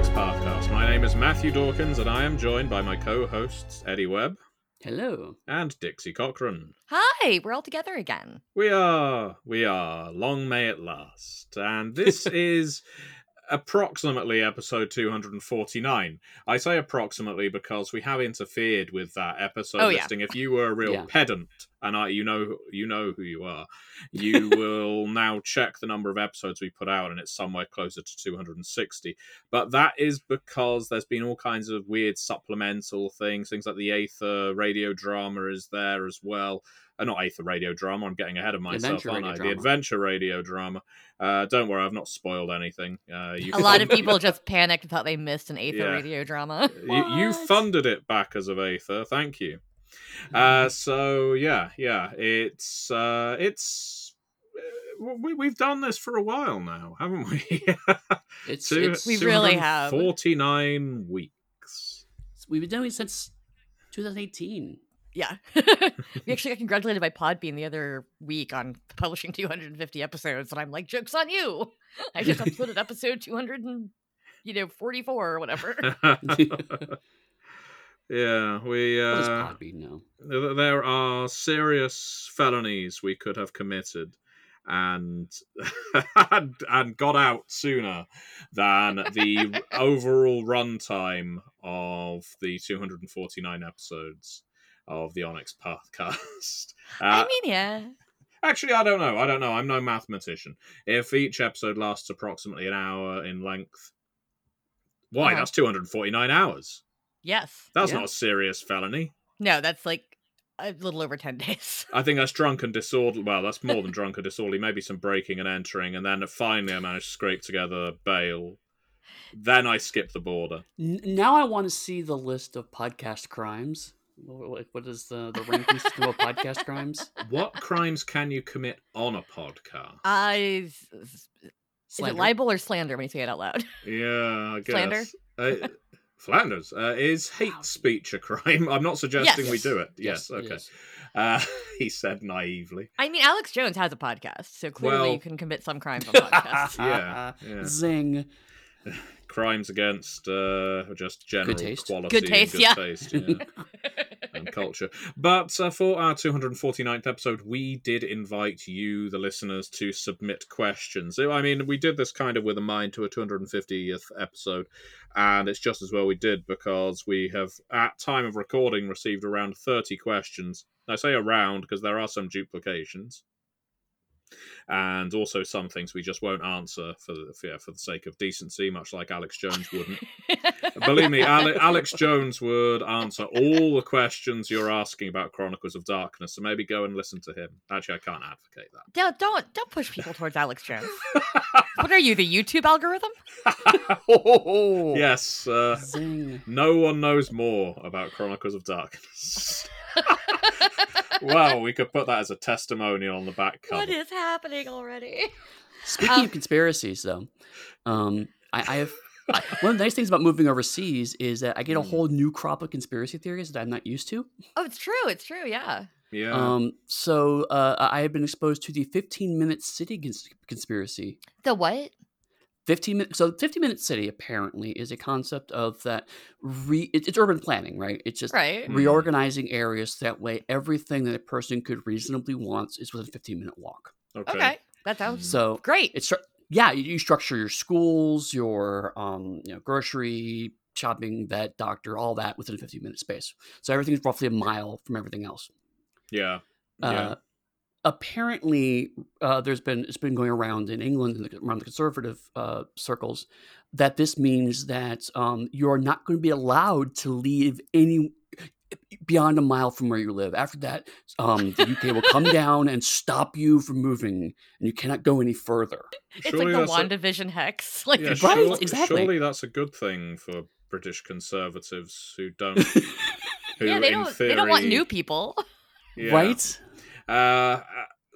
Onyx Podcast. My name is Matthew Dawkins, and I am joined by my co-hosts Eddie Webb Hello. and Dixie Cochran. Hi, we're all together again. We are, we are. Long may it last. And this is approximately episode 249. I say approximately because we have interfered with that episode Oh, yeah. listing. If you were a real Yeah. pedant, and I, you know, you know who you are, you will now check the number of episodes we put out, and it's somewhere closer to 260. But that is because there's been all kinds of weird supplemental things, things like the Aether radio drama is there as well. Uh, not Aether radio drama. I'm getting ahead of myself, aren't I? drama. The adventure radio drama. Uh, don't worry, I've not spoiled anything. Uh, you A lot of people just panicked and thought they missed an Aether Yeah. radio drama. you, you What? funded it back as of Aether. Thank you. Uh, so yeah, yeah, it's uh, it's uh, we, we've done this for a while now, haven't we? It's, Two- it's We really have. forty nine weeks. we've been doing it since 2018. Yeah. we actually got congratulated by Podbean the other week on publishing 250 episodes, and I'm like, joke's on you. I just uploaded episode 200 and, you know, 44 or whatever. yeah, we What uh, Podbean know? th- there are serious felonies we could have committed and and, and got out sooner than the overall runtime of the 249 episodes of the Onyx podcast. I Uh, mean, yeah. actually, I don't know. I don't know. I'm no mathematician. If each episode lasts approximately an hour in length, why? Uh-huh. That's 249 hours. Yes. That's Yeah. not a serious felony. No, that's like a little over 10 days. I think that's drunk and disorderly. Well, that's more than drunk and disorderly. Maybe some breaking and entering, and then finally I managed to scrape together bail. Then I skip the border. Now I want to see the list of podcast crimes. What, what- what is the, the ranking system of podcast crimes? What crimes can you commit on a podcast? I is, is it libel or slander when you say it out loud? yeah, I guess. Slander? Uh, Flanders uh, is hate speech a crime? I'm not suggesting we do it. Yes, it okay. is. Uh, he said naively. I mean, Alex Jones has a podcast, so clearly Well- you can commit some crimes on podcasts. Yeah, yeah. Zing. Crimes against uh, just general taste. quality, Good and taste, good yeah. taste, yeah. and culture. But uh, for our 249th episode, we did invite you, the listeners, to submit questions. I mean, we did this kind of with a mind to a 250th episode, and it's just as well we did because we have, at time of recording, received around 30 questions. I say around because there are some duplications. And also some things we just won't answer for the, for, yeah, for the sake of decency, much like Alex Jones wouldn't. Believe me, Ale- Alex Jones would answer all the questions you're asking about Chronicles of Darkness. So maybe go and listen to him. Actually, I can't advocate don't don't don't push people towards Alex Jones. what are you, the YouTube algorithm? that. yes, uh, no one knows more about Chronicles of Darkness. well, we could put that as a testimonial on the back cover. what is happening already? Speaking Um, of conspiracies, though, um, I, I have I, one of the nice things about moving overseas is that I get a Mm. whole new crop of conspiracy theories that I'm not used to. Oh, it's true. It's true. Yeah. yeah. Um, so uh, I have been exposed to the 15 minute city cons- conspiracy. The what? 15 minutes. So 15 minute city apparently is a concept of that. Re- it, it's urban planning, right? It's just Right. Mm. reorganizing areas that way everything that a person could reasonably want is within a 15 minute walk. okay. Okay. That sounds So great. it's yeah, you, you structure your schools, your um, you know, grocery, shopping, vet, doctor, all that within a 15 minute space. So everything's roughly a mile from everything else. Yeah. Uh, Yeah. Apparently, uh, there's been it's been going around in England and around the conservative uh, circles that this means that um, you're not going to be allowed to leave any beyond a mile from where you live. After that, um, the UK will come down and stop you from moving, and you cannot go any further. it's Surely like the that's a- WandaVision hex. Like yeah, Right, surely, exactly. surely that's a good thing for British conservatives who don't. who yeah, they don't they don't want new people. Yeah. Right? Uh,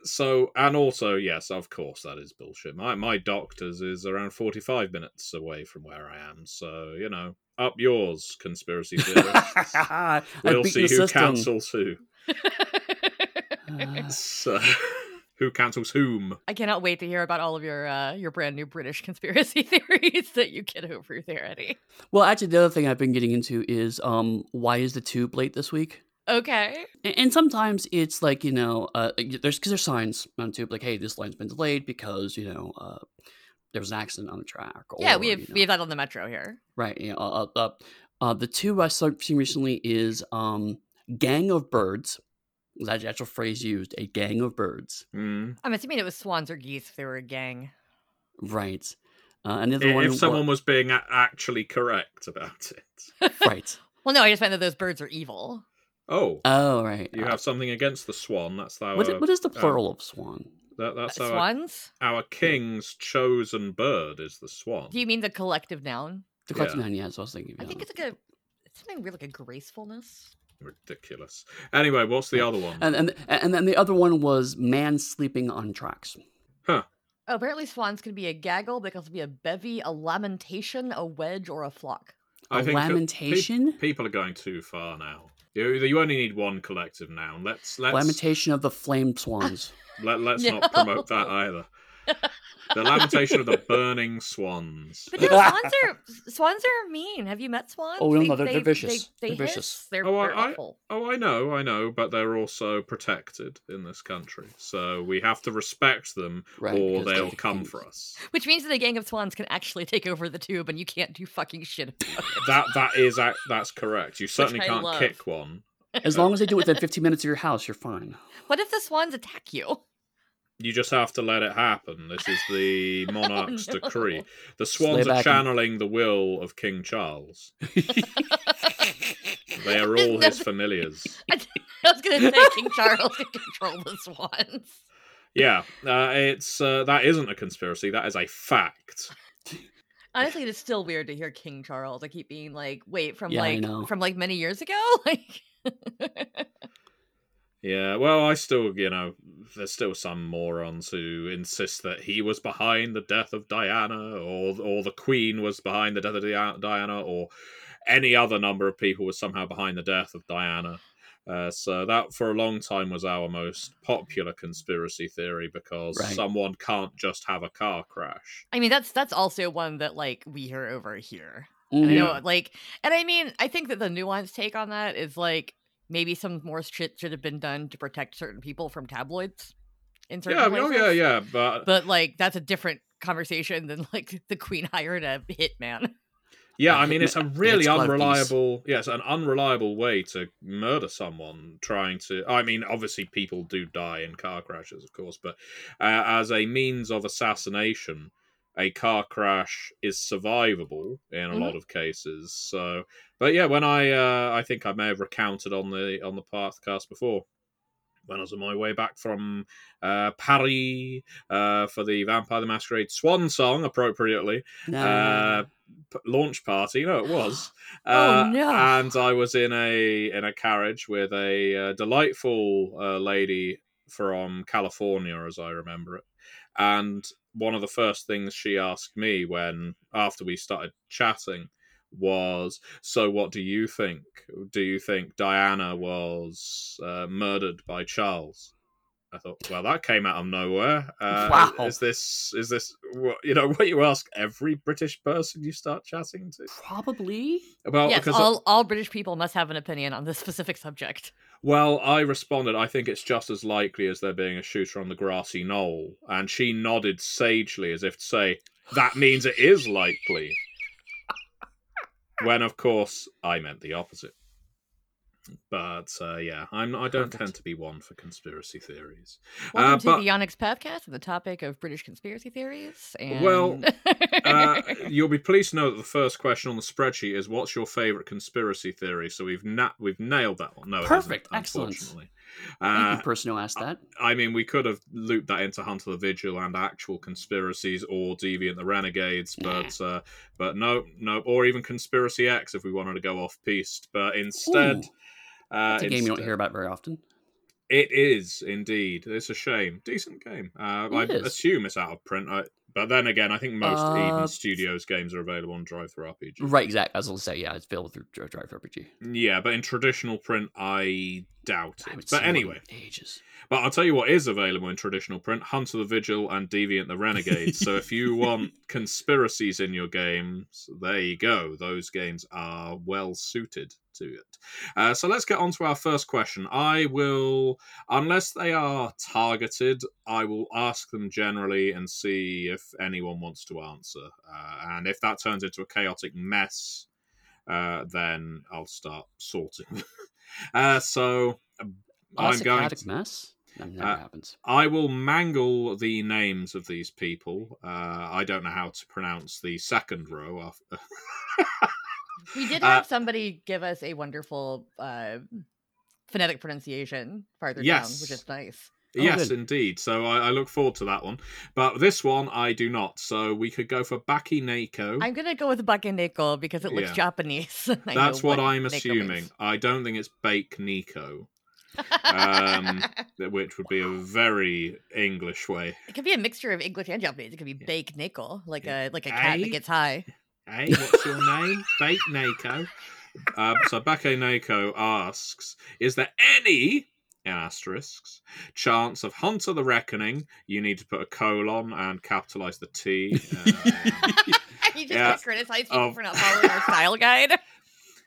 so and also yes, of course that is bullshit. My my doctor's is around forty five minutes away from where I am, so you know, up yours, conspiracy theorists. We'll see who system. cancels who. Uh, So, Who cancels whom? I cannot wait to hear about all of your uh, your brand new British conspiracy theories that you get over there, Eddie. Well, actually, the other thing I've been getting into is um, why is the tube late this week? Okay. And, and sometimes it's like you know, uh, there's because there's signs on the tube like, hey, this line's been delayed because you know uh, there was an accident on the track. Or, yeah, we have you know, we have that on the metro here. right. You know, uh, uh, uh, the tube I've seen recently is um, gang of birds. That's the actual phrase used, a gang of birds. Mm. I'm assuming it was swans or geese if they were a gang. Right. Uh, and the other I- one, If wa- someone was being a- actually correct about it. right. Well, no, I just meant that those birds are evil. Oh, Oh, right. you Uh, have something against the swan. That's our what, i- what is the uh, plural of swan? that, that's Uh, our swans? our king's chosen bird is the swan. Do you mean the collective noun? The collective yeah. noun, yeah, that's what I was thinking. I think it's like a it's something real like a gracefulness. Ridiculous. Anyway, what's the other one? And, and and then the other one was man sleeping on tracks. Oh, apparently swans can be a gaggle, they can also be a bevy, a lamentation, a wedge, or a flock. A that pe- lamentation? people are going too far now. You, you only need one collective noun. Let's let's Lamentation of the flame swans. let, let's No. not promote that either. The lamentation of the burning swans. But no, swans are swans are mean. Have you met swans? Oh, no, no, they're- they're vicious. They, They're hiss. vicious. They're, Oh, I- they're I- awful. Oh, I know, I know, but they're also protected in this country, so we have to respect them, Right, or they'll they- come for us. Which means that a gang of swans can actually take over the tube, and you can't do fucking shit about it. That that is that's correct. You certainly can't love. kick one. As long as they do it within 15 minutes of your house, you're fine. What if the swans attack you? You just have to let it happen. This is the monarch's no. decree. The swans are back and- channeling the will of King Charles. They are all his familiars. I was gonna say King Charles can control the swans. Yeah, uh, it's uh, that isn't a conspiracy. That is a fact. Honestly, it is still weird to hear King Charles. I keep being like, wait, from Yeah, like from like many years ago? Like Yeah, well, I still, you know, there's still some morons who insist that he was behind the death of Diana, or or the Queen was behind the death of Diana, or any other number of people was somehow behind the death of Diana. Uh, so that, for a long time, was our most popular conspiracy theory because Right. someone can't just have a car crash. I mean that's that's also one that like we hear over here. Mhm. And I know, like, and I mean, I think that the nuanced take on that is like maybe some more shit should have been done to protect certain people from tabloids in certain Yeah, places. oh yeah, yeah, but But like, that's a different conversation than like the queen hired a hitman. Yeah, I mean it's a really it's unreliable. Yes, an unreliable way to murder someone. Trying to, I mean, obviously people do die in car crashes, of course, but uh, as a means of assassination, a car crash is survivable in a Mhm. lot of cases. So, but yeah, when I, uh, I think I may have recounted on the on the podcast before. When I was on my way back from uh, Paris uh, for the Vampire the Masquerade Swan song, appropriately, No. uh, p- launch party. No, it was. Oh, Uh, no. And I was in a in a carriage with a uh, delightful uh, lady from California, as I remember it. And one of the first things she asked me when after we started chatting was, "So, what do you think? Do you think Diana was uh, murdered by Charles?" I thought, well, that came out of nowhere. Uh, Wow. Is this is this what, you know what you ask every British person you start chatting to? Probably. Well, yes, because all all British people must have an opinion on this specific subject. Well, I responded. I think it's just as likely as there being a shooter on the grassy knoll, and she nodded sagely as if to say that means it is likely. when, of course, I meant the opposite. But uh, yeah, I'm. I don't Perfect. tend to be one for conspiracy theories. Welcome Uh, to but- the Onyx and the topic of British conspiracy theories. And... Well, uh, you'll be pleased to know that the first question on the spreadsheet is what's your favorite conspiracy theory? So we've na- we've nailed that one. No, Perfect. Excellent. Unfortunately, Thank uh, you, person who asked that. I mean, we could have looped that into Hunter the Vigil and actual conspiracies or Deviant the Renegades, but uh, but no, no, or even Conspiracy X if we wanted to go off piste. But instead, Ooh, uh, It's a game you don't hear about very often. It is indeed. It's a shame. Decent game. Uh, I is. assume it's out of print. I, But then again, I think most Uh, Eden Studios games are available on DriveThruRPG. Right, exactly. As I to say, yeah, it's available through Dri- Drive RPG. Yeah, but in traditional print, I doubt it. haven't But anyway, ages. But I'll tell you what is available in traditional print: Hunter the Vigil and Deviant the Renegade. so if you want conspiracies in your games, there you go. Those games are well suited to it. Uh, so let's get on to our first question. I will, unless they are targeted, I will ask them generally and see if anyone wants to answer. Uh, and if that turns into a chaotic mess, uh, then I'll start sorting. uh, so I'm going. chaotic To, mess? That never Uh, happens. I will mangle the names of these people. Uh, I don't know how to pronounce the second row. After. We did Uh, have somebody give us a wonderful uh, phonetic pronunciation farther down, which is nice. Oh, yes, good. indeed. So I, I look forward to that one. But this one I do not. So we could go for Baki Neko. I'm gonna go with Bakeneko because it looks Yeah. Japanese. That's know what, I'm Neko assuming. means. I don't think it's Bake Nico, um, which would be a very English way. it could be a mixture of English and Japanese. It could be Yeah. bake nickel, like Yeah. a like a cat Aye. that gets high. Hey, what's your name? Bake Neko. Um, so Bake Neko asks, is there any in asterisks chance of Hunter the Reckoning? You need to put a colon and capitalize the T. Uh, you just Yeah. criticize people Oh. for not following our style guide.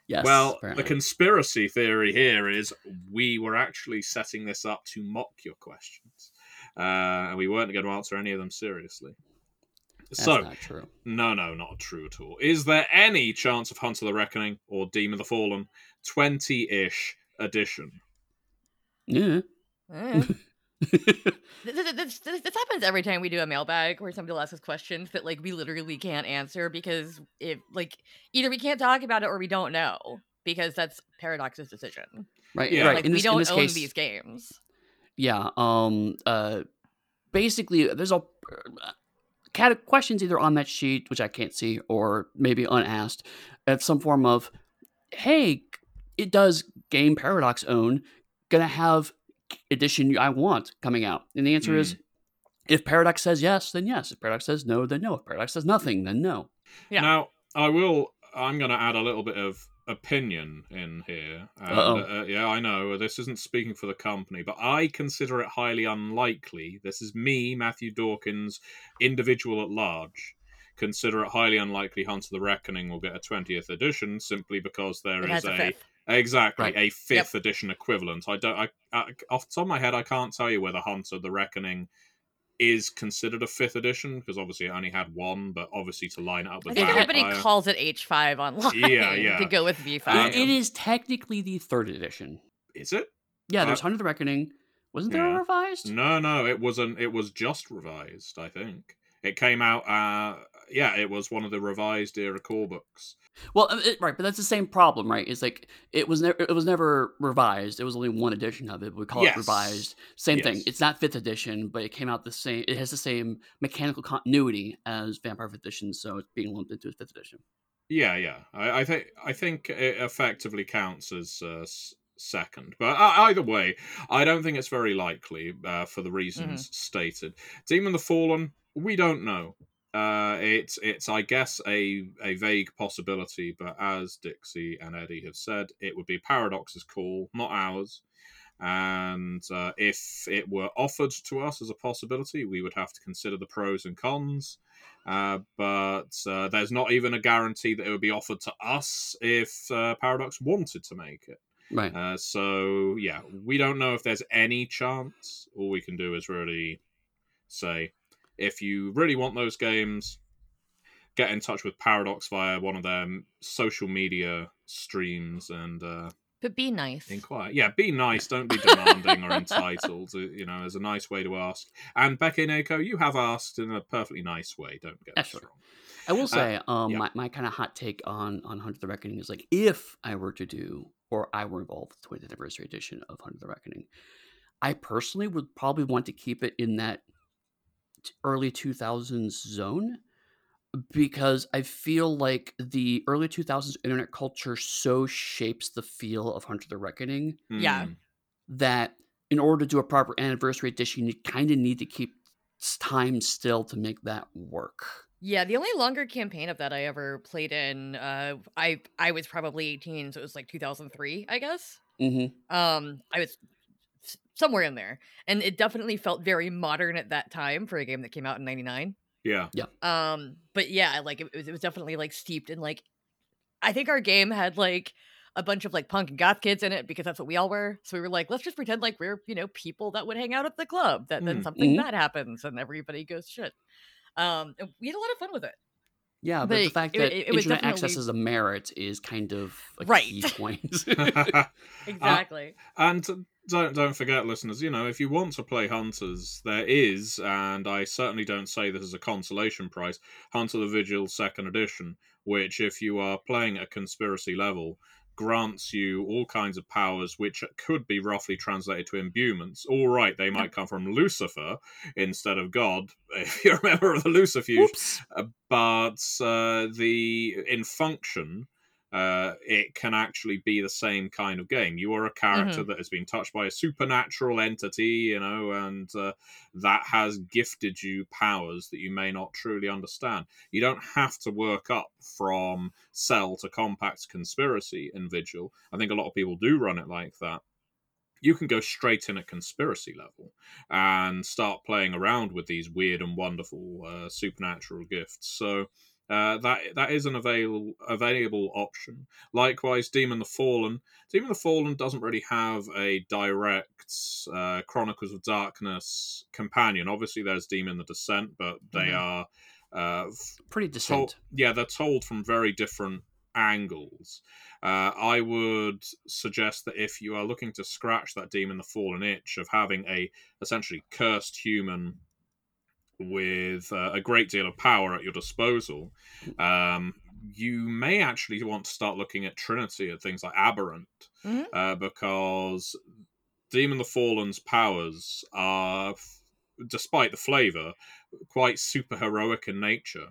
Yes. well, apparently. the conspiracy theory here is we were actually setting this up to mock your questions. Uh, and we weren't going to answer any of them seriously. That's so, not true. no, no, not true at all. Is there any chance of Hunter the Reckoning or Demon the Fallen 20 ish edition? Yeah. Eh. This, this, this, this, this happens every time we do a mailbag where somebody will ask us questions that like we literally can't answer because if like either we can't talk about it or we don't know because that's Paradox's decision. Right. Yeah. Right. Like in we don't in this own case, these games. yeah. Um. Uh. Basically, there's a cat questions either on that sheet, which I can't see, or maybe unasked, of some form of, hey, it does Game Paradox own gonna have edition I want coming out? And the answer is, if Paradox says yes, then yes. If Paradox says no, then no. If Paradox says nothing, then no. Yeah. Now, I will. I'm going to add a little bit of opinion in here. And, Uh-oh. uh, yeah, I know this isn't speaking for the company, but I consider it highly unlikely. This is me, Matthew Dawkins, individual at large. Consider it highly unlikely Hunter the Reckoning will get a 20th edition simply because there It is a a fifth. Exactly Right. a fifth edition equivalent. I don't. I, I off the top of my head, I can't tell you whether Hunter the Reckoning is considered a fifth edition because obviously it only had one, but obviously to line it up I with think It- everybody Vampire- calls it H5 online Yeah, yeah. to go with V5. Um, It- it is technically the third edition. Is it? Yeah, there's Uh, Hunter the Reckoning. Wasn't there yeah. a revised? No, no, it wasn't. It was just revised. I think it came out. Uh, yeah, it was one of the revised era core books. Well, uh, it, right, but that's the same problem, right? It's like it was never it was never revised. It was only one edition of it. But we call Yes. it revised. Same thing. It's not fifth edition, but it came out the same. It has the same mechanical continuity as Vampire Fifth Edition, so it's being lumped into fifth edition. Yeah, yeah. I, I think I think it effectively counts as uh, second, but uh, either way, I don't think it's very likely uh, for the reasons stated. Demon the Fallen, we don't know. Uh, it's it's I guess a a vague possibility, but as Dixie and Eddie have said, it would be Paradox's call, not ours. And uh, if it were offered to us as a possibility, we would have to consider the pros and cons. Uh, but uh, there's not even a guarantee that it would be offered to us if uh, Paradox wanted to make it. Right. Uh, so yeah, we don't know if there's any chance. All we can do is really say, if you really want those games, get in touch with Paradox via one of their social media streams and uh, But be nice. inquire. Yeah, be nice. Don't be demanding or entitled. uh, You know, as a nice way to ask. And Becky Neko, you have asked in a perfectly nice way. Don't get Yeah, us wrong. I will say, um, yeah. my, my kind of hot take on on Hunter the Reckoning is like if I were to do or I were involved with the 20th anniversary edition of Hunter the Reckoning, I personally would probably want to keep it in that t- early 2000s zone because I feel like the early 2000s internet culture so shapes the feel of Hunter the Reckoning Yeah. Hmm. that in order to do a proper anniversary edition, you kind of need to keep time still to make that work. Yeah, the only longer campaign of that I ever played in, uh, I I was probably 18, so it was like 2003, I guess. hmm Um, I was s- somewhere in there, and it definitely felt very modern at that time for a game that came out in '99. Yeah. Yeah. Um, but yeah, like it, was, it was definitely like steeped in like, I think our game had like a bunch of like punk and goth kids in it because that's what we all were. So we were like, let's just pretend like we're you know people that would hang out at the club. That then Mm. something Mhm. bad happens and everybody goes shit. Um, and we had a lot of fun with it. Yeah, but, the fact it- that it- it was internet access definitely- is a merit is kind of a key Right. point. Exactly. Uh, and don't don't forget, listeners. You know, if you want to play Hunters, there is, and I certainly don't say this as a consolation prize, Hunter the Vigil Second Edition, which, if you are playing at conspiracy level, grants you all kinds of powers, which could be roughly translated to imbuements. All right, they might come from Lucifer instead of God, if you're a member of the Lucifuge. Uh, but uh, the in function uh, it can actually be the same kind of game. You are a character that has been touched by a supernatural entity you know and uh, that has gifted you powers that you may not truly understand. You don't have to work up from cell to compact conspiracy in vigil i think a lot of people do run it like that. You can go straight in at conspiracy level and start playing around with these weird and wonderful uh, supernatural gifts. So uh, that that is an available available option. Likewise, Demon the Fallen. Demon the Fallen doesn't really have a direct uh, Chronicles of Darkness companion. Obviously, there's Demon the Descent, but they Mhm. are uh, Pretty distinct. yeah, they're told from very different angles. Uh, I would suggest that if you are looking to scratch that demon the fallen itch of having a essentially cursed human with uh, a great deal of power at your disposal, um, you may actually want to start looking at Trinity and things like Aberrant, Mhm. uh, because Demon the Fallen's powers are, despite the flavor, quite super heroic in nature.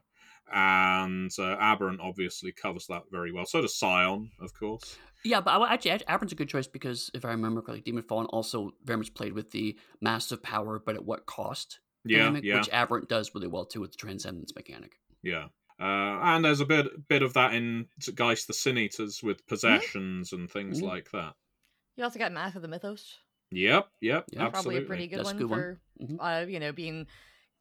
And uh, Aberrant obviously covers that very well. So does Scion, of course. Yeah, but actually, actually, Aberrant's a good choice because if I remember correctly, Demon Fallen also very much played with the massive power, but at what cost? Yeah, dynamic, yeah, Which Aberrant does really well too with the transcendence mechanic. yeah. Uh, and there's a bit bit of that in Geist the Sin Eaters with possessions and things Mhm. like that. You also got Mask of the Mythos. Yep, yep, Yeah. absolutely. Probably a pretty good That's one good one. for Mhm. uh, you know being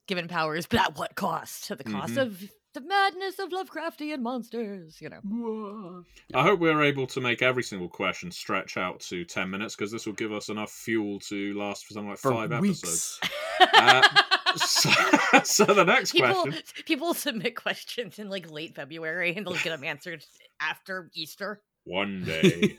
given powers, but at what cost? To the cost Mhm. of the madness of Lovecraftian monsters. You know. I hope we're able to make every single question stretch out to 10 minutes because this will give us enough fuel to last for something like For five episodes. Uh, So, so the next people question. people submit questions in like late February and they'll get them answered after Easter. One day.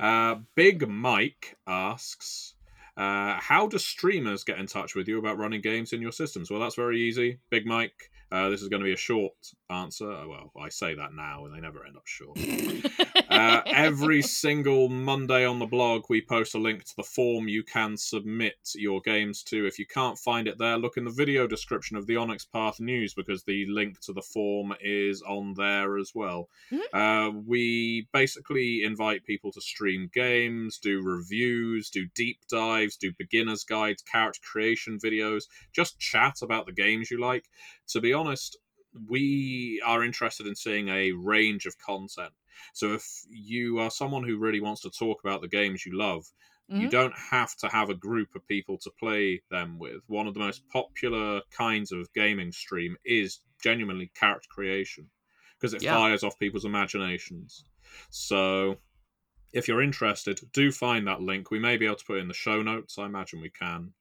Uh, Big Mike asks, uh, how do streamers get in touch with you about running games in your systems? Well, that's very easy. Big Mike, uh, this is going to be a short answer. Well, I say that now and they never end up short. Uh, every single Monday on the blog, we post a link to the form you can submit your games to. If you can't find it there, look in the video description of the Onyx Path news because the link to the form is on there as well. Mhm. Uh, we basically invite people to stream games, do reviews, do deep dives, do beginner's guides, character creation videos, just chat about the games you like. To be honest, we are interested in seeing a range of content. So if you are someone who really wants to talk about the games you love, you Mhm. don't have to have a group of people to play them with. One of the most popular kinds of gaming stream is genuinely character creation because it Yeah. fires off people's imaginations. So if you're interested, do find that link. We may be able to put it in the show notes. I imagine we can.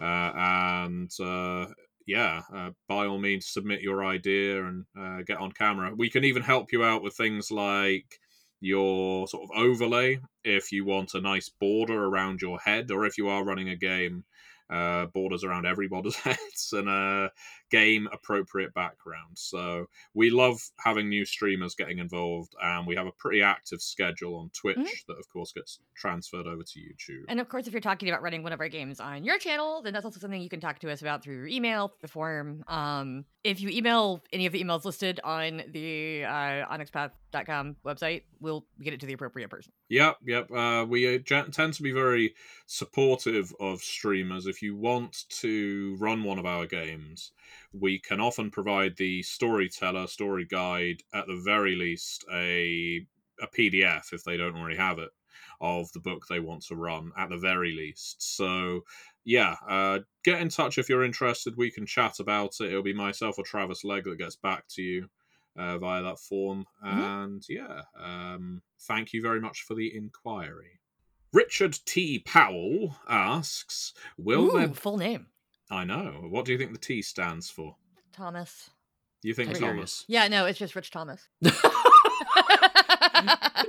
Uh, and uh, yeah, uh, by all means, submit your idea and uh, get on camera. We can even help you out with things like your sort of overlay if you want a nice border around your head, or if you are running a game, uh, borders around everybody's heads, and uh, game appropriate background. So we love having new streamers getting involved, and we have a pretty active schedule on Twitch Mhm. that, of course, gets transferred over to YouTube. And of course, if you're talking about running one of our games on your channel, then that's also something you can talk to us about through your email, the forum. Um, if you email any of the emails listed on the uh, onyxpath.com website, we'll get it to the appropriate person. Yep, yep. Uh, we uh, tend to be very supportive of streamers. If you want to run one of our games, we can often provide the storyteller, story guide, at the very least a a PDF if they don't already have it of the book they want to run at the very least. So yeah, uh, get in touch if you're interested. We can chat about it. It'll be myself or Travis Legg that gets back to you uh, via that form. Mhm. And yeah, um, thank you very much for the inquiry. Richard T. Powell asks, "Will Ooh, there?" full name I know. What do you think the T stands for? Thomas. You think Thomas? Tiberius. Yeah, no, it's just Rich Thomas.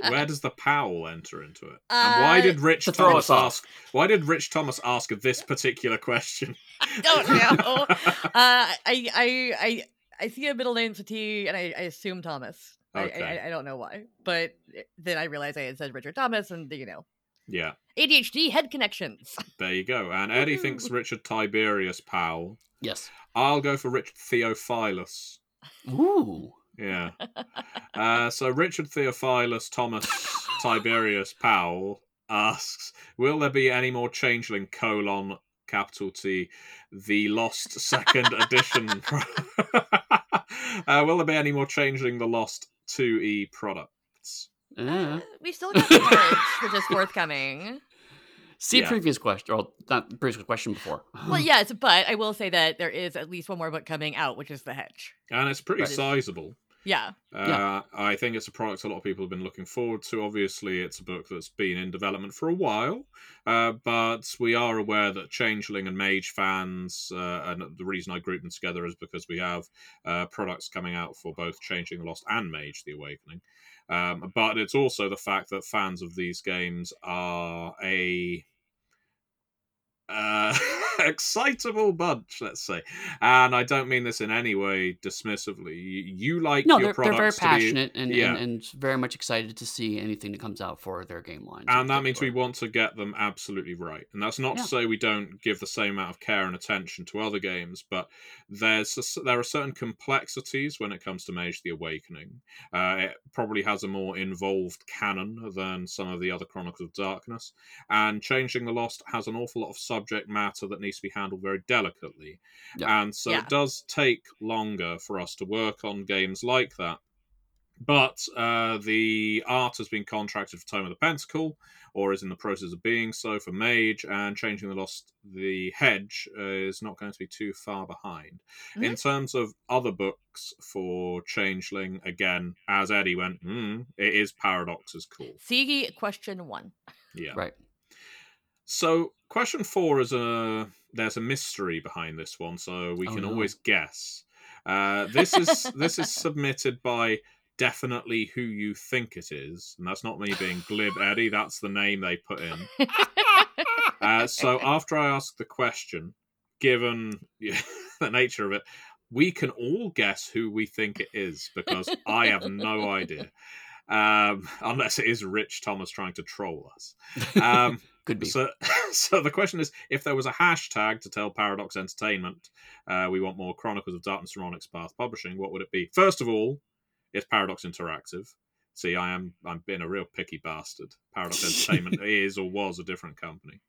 Where does the Powell enter into it? and why Uh, did Rich Thomas ask? Why did Rich Thomas ask this particular question? I don't know. uh, I, I, I, I see a middle name to T, and I, I assume Thomas. Okay. I, I, I don't know why, but then I realized I had said Richard Thomas, and you know, yeah, ADHD head connections. there you go. And Eddie Woohoo. thinks Richard Tiberius Powell. yes. I'll go for Richard Theophilus. Ooh. Yeah. Uh, so Richard Theophilus Thomas Tiberius Powell asks, "Will there be any more changeling colon capital T the lost second edition? uh, will there be any more changeling the lost two E products?" Uh, we still got the cards, which is forthcoming. see Yeah. previous question, or not previous question before. Well, yes, but I will say that there is at least one more book coming out, which is The Hedge. And it's pretty Right. sizable. Yeah. Uh, Yeah. I think it's a product a lot of people have been looking forward to. Obviously, it's a book that's been in development for a while, uh, but we are aware that Changeling and Mage fans, uh, and the reason I group them together is because we have uh, products coming out for both Changeling the Lost and Mage the Awakening. Um, but it's also the fact that fans of these games are a uh, excitable bunch, let's say. And I don't mean this in any way dismissively. You, you like no, your they're, they're very products be passionate and, yeah. and, and very much excited to see anything that comes out for their game line. and that means we want to get them absolutely right and that's not Yeah. to say we don't give the same amount of care and attention to other games but there's a there are certain complexities when it comes to mage the awakening uh, it probably has a more involved canon than some of the other chronicles of darkness and changeling the lost has an awful lot of subject matter that needs to be handled very delicately Yeah. and so Yeah. it does take longer for us to work on games like that but uh, the art has been contracted for Tome of the Pentacle, or is in the process of being so for Mage, and Changeling the Lost, the Hedge uh, is not going to be too far behind. In terms of other books for Changeling, again, as Eddie went, mm, it is Paradox's call. See question one. Yeah. Right. So, question four is a there's a mystery behind this one, so we Oh, can no. always guess. Uh, this is this is submitted by definitely who you think it is, and that's not me being glib, Eddie. That's the name they put in. Uh, so after I ask the question, given the nature of it, we can all guess who we think it is because I have no idea. Um, unless it is Rich Thomas trying to troll us. Um, Could be. so, so the question is, if there was a hashtag to tell Paradox Entertainment, uh, we want more Chronicles of Darkness from Onyx Path Publishing, what would it be? First of all, it's Paradox Interactive. See, I am I'm being a real picky bastard. Paradox Entertainment is or was a different company.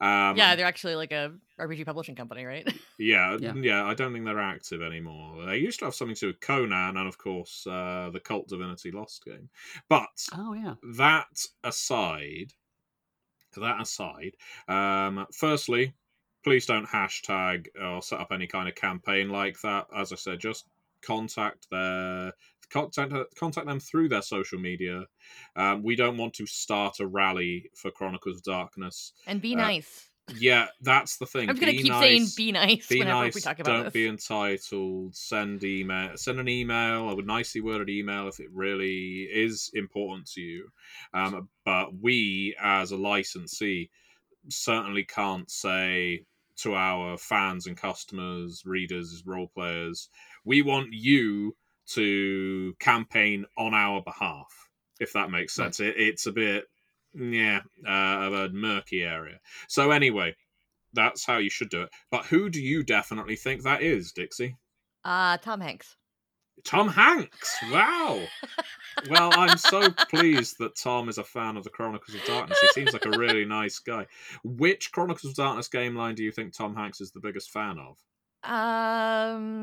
Um, yeah, they're actually like a RPG publishing company, right? yeah, Yeah. yeah, I don't think they're active anymore. They used to have something to do with Conan and, of course, uh, the Kult Divinity Lost game. But oh yeah. that aside, that aside, um, firstly, please don't hashtag or set up any kind of campaign like that. As I said, just contact their contact contact them through their social media. Um, we don't want to start a rally for Chronicles of Darkness. and be Uh, nice. Yeah, that's the thing. I'm gonna Be keep nice saying be nice be whenever nice. we talk about don't this. be entitled. Send email. Send an email, a nicely worded email, if it really is important to you. Um, but we, as a licensee, certainly can't say to our fans and customers, readers, role players. We want you to campaign on our behalf, if that makes Right. sense. It, it's a bit, yeah, uh, of a murky area. So anyway, that's how you should do it. But who do you definitely think that is, Dixie? Uh, Tom Hanks. Tom Hanks. Wow. well, I'm so pleased that Tom is a fan of the Chronicles of Darkness. He seems like a really nice guy. Which Chronicles of Darkness game line do you think Tom Hanks is the biggest fan of?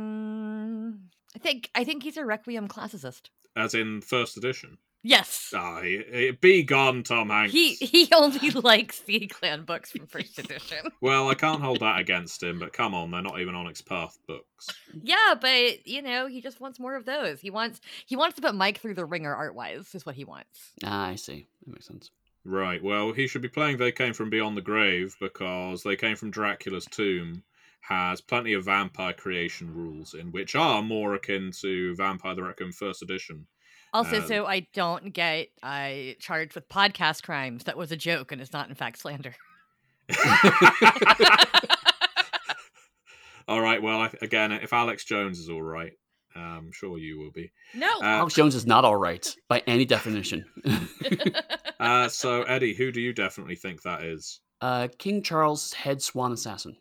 Um, I think I think he's a Requiem classicist. As in first edition. Yes. Ah, he- he- be gone, Tom Hanks. He he only likes the clan books from first edition. Well, I can't hold that against him, but come on, they're not even Onyx Path books. yeah, but you know, he just wants more of those. He wants he wants to put Mike through the ringer art wise, is what he wants. Ah, I see. That makes sense. Right, well, he should be playing They Came From Beyond the Grave because They Came From Dracula's Tomb has plenty of vampire creation rules in, which are more akin to Vampire the Requiem First Edition. Also, Um, so I don't get uh, charged with podcast crimes. That was a joke and it's not in fact slander. all right, well, I- again, if Alex Jones is all right, I'm sure you will be. no. Uh, Alex Jones is not all right by any definition. Uh, so, Eddie, who do you definitely think that is? uh, King Charles' head swan assassin.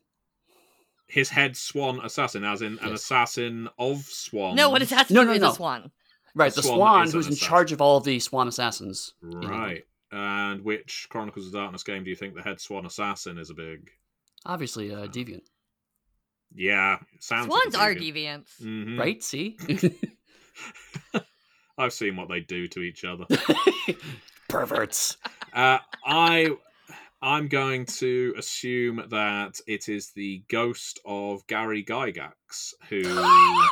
His head swan assassin, as in an assassin of swans. no, what assassin No, no, is no. a swan? Right, the Swan swan, who's in assassin. charge of all of the swan assassins. Right. And which Chronicles of Darkness game do you think the head swan assassin is a big? Obviously, uh, deviant. Yeah, sounds. Swans like are a deviant. deviants. Mhm. Right? See? I've seen what they do to each other. Perverts. Uh, I, I'm going to assume that it is the ghost of Gary Gygax who.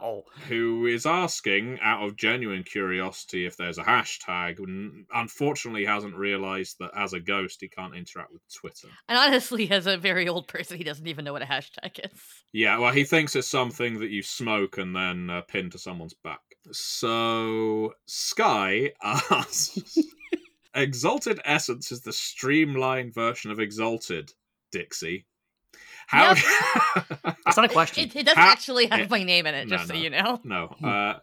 wow. who is asking out of genuine curiosity if there's a hashtag and unfortunately hasn't realized that as a ghost he can't interact with twitter And honestly, as a very old person, he doesn't even know what a hashtag is. yeah well he thinks it's something that you smoke and then uh, pin to someone's back so sky asks exalted essence is the streamlined version of exalted dixie how That's not a question. It, it doesn't Ha- actually have it- my name in it, No, just so you know. No. Uh,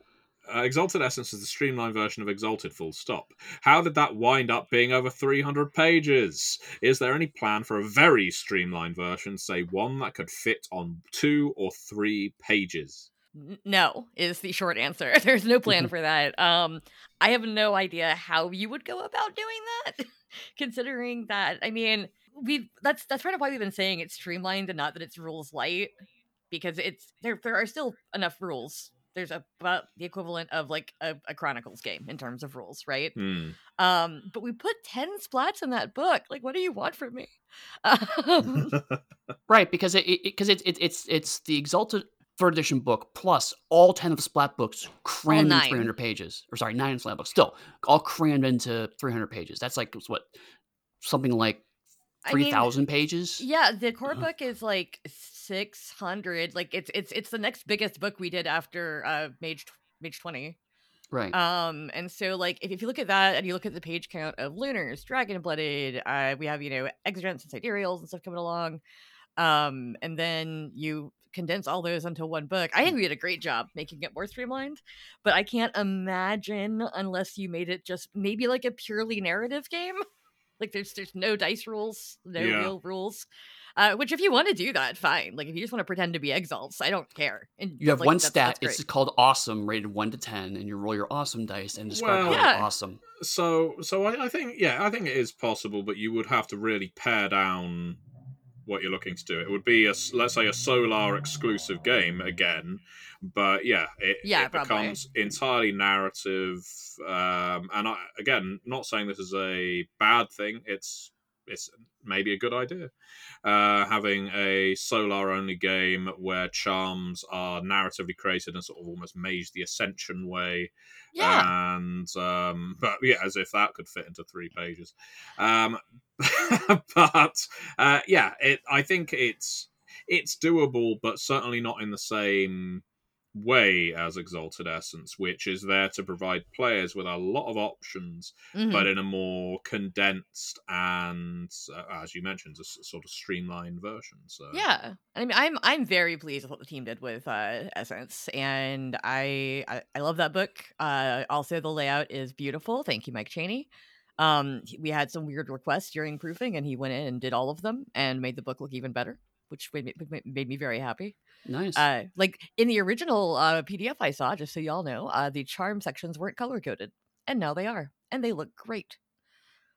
uh, Exalted Essence is the streamlined version of Exalted, full stop. How did that wind up being over 300 pages? Is there any plan for a very streamlined version, say one that could fit on two or three pages? N- No, is the short answer. There's no plan for that. Um, I have no idea how you would go about doing that, considering that. I mean, we that's that's kind of why we've been saying it's streamlined and not that it's rules light, because it's there. There are still enough rules. There's about the equivalent of like a, a Chronicles game in terms of rules, right? Hmm. Um, but we put ten splats in that book. Like, what do you want from me? Um, Right, because it because it, it, it's it's the exalted third edition book plus all ten of the splat books crammed in three hundred pages, or sorry, nine splat books, still all crammed into three hundred pages. That's like what something like I mean, pages. Yeah, the core Uh-huh. book is like six hundred. Like it's it's it's the next biggest book we did after uh Mage Mage twenty. Right. Um, and so like if, if you look at that and you look at the page count of Lunars, Dragon Blooded, uh, we have you know Exigents and Sidereals and stuff coming along. Um, and then you condense all those into one book. I think we did a great job making it more streamlined, but I can't imagine unless you made it just maybe like a purely narrative game. Like there's there's no dice rules, no Yeah. real rules. Uh, which if you want to do that, fine. Like if you just want to pretend to be exalts, I don't care. And you have like, one that's- stat. that's It's called awesome, rated one to ten, and you roll your awesome dice and describe Well- how Yeah. awesome. So, so I, I think, yeah, I think it is possible, but you would have to really pare down what you're looking to do. It would be a let's say, a Solar exclusive game again, but yeah, it, Yeah, it becomes entirely narrative. Um, and I, again, not saying this is a bad thing. It's it's maybe a good idea. Uh, having a solar only game where charms are narratively created in sort of almost Mage the Ascension way Yeah. and um but yeah as if that could fit into three pages um but uh yeah it i think it's it's doable but certainly not in the same way as Exalted Essence, which is there to provide players with a lot of options, Mhm. but in a more condensed and, uh, as you mentioned, a sort of streamlined version. So Yeah, I mean, I'm I'm very pleased with what the team did with uh, Essence, and I, I I love that book. Uh, also, the layout is beautiful. Thank you, Mike Chaney. Um, we had some weird requests during proofing, and he went in and did all of them and made the book look even better, which made me, made- me very happy. Nice. Uh, like in the original uh, PDF I saw, just so y'all know, uh, the charm sections weren't color coded, and now they are, and they look great.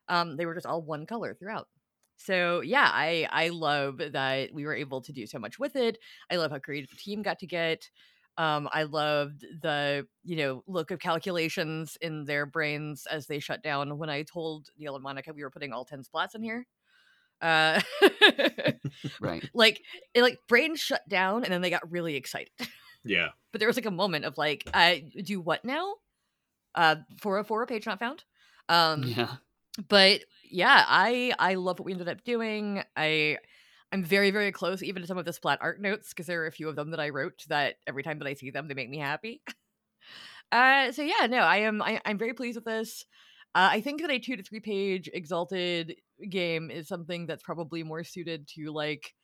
Um, they were just all one color throughout. So yeah, I I love that we were able to do so much with it. I love how creative the team got to get. Um, I loved the you know look of calculations in their brains as they shut down when I told Neall and Monica we were putting all ten splats in here. Uh, right. like it like brains shut down and then they got really excited yeah, but there was like a moment of like uh do what now uh for a for a page not found um Yeah. but yeah i i love what we ended up doing i i'm very very close even to some of the splat art notes because there are a few of them that i wrote that every time that i see them they make me happy uh so yeah no i am I, i'm very pleased with this uh, i think that a two to three page exalted game is something that's probably more suited to like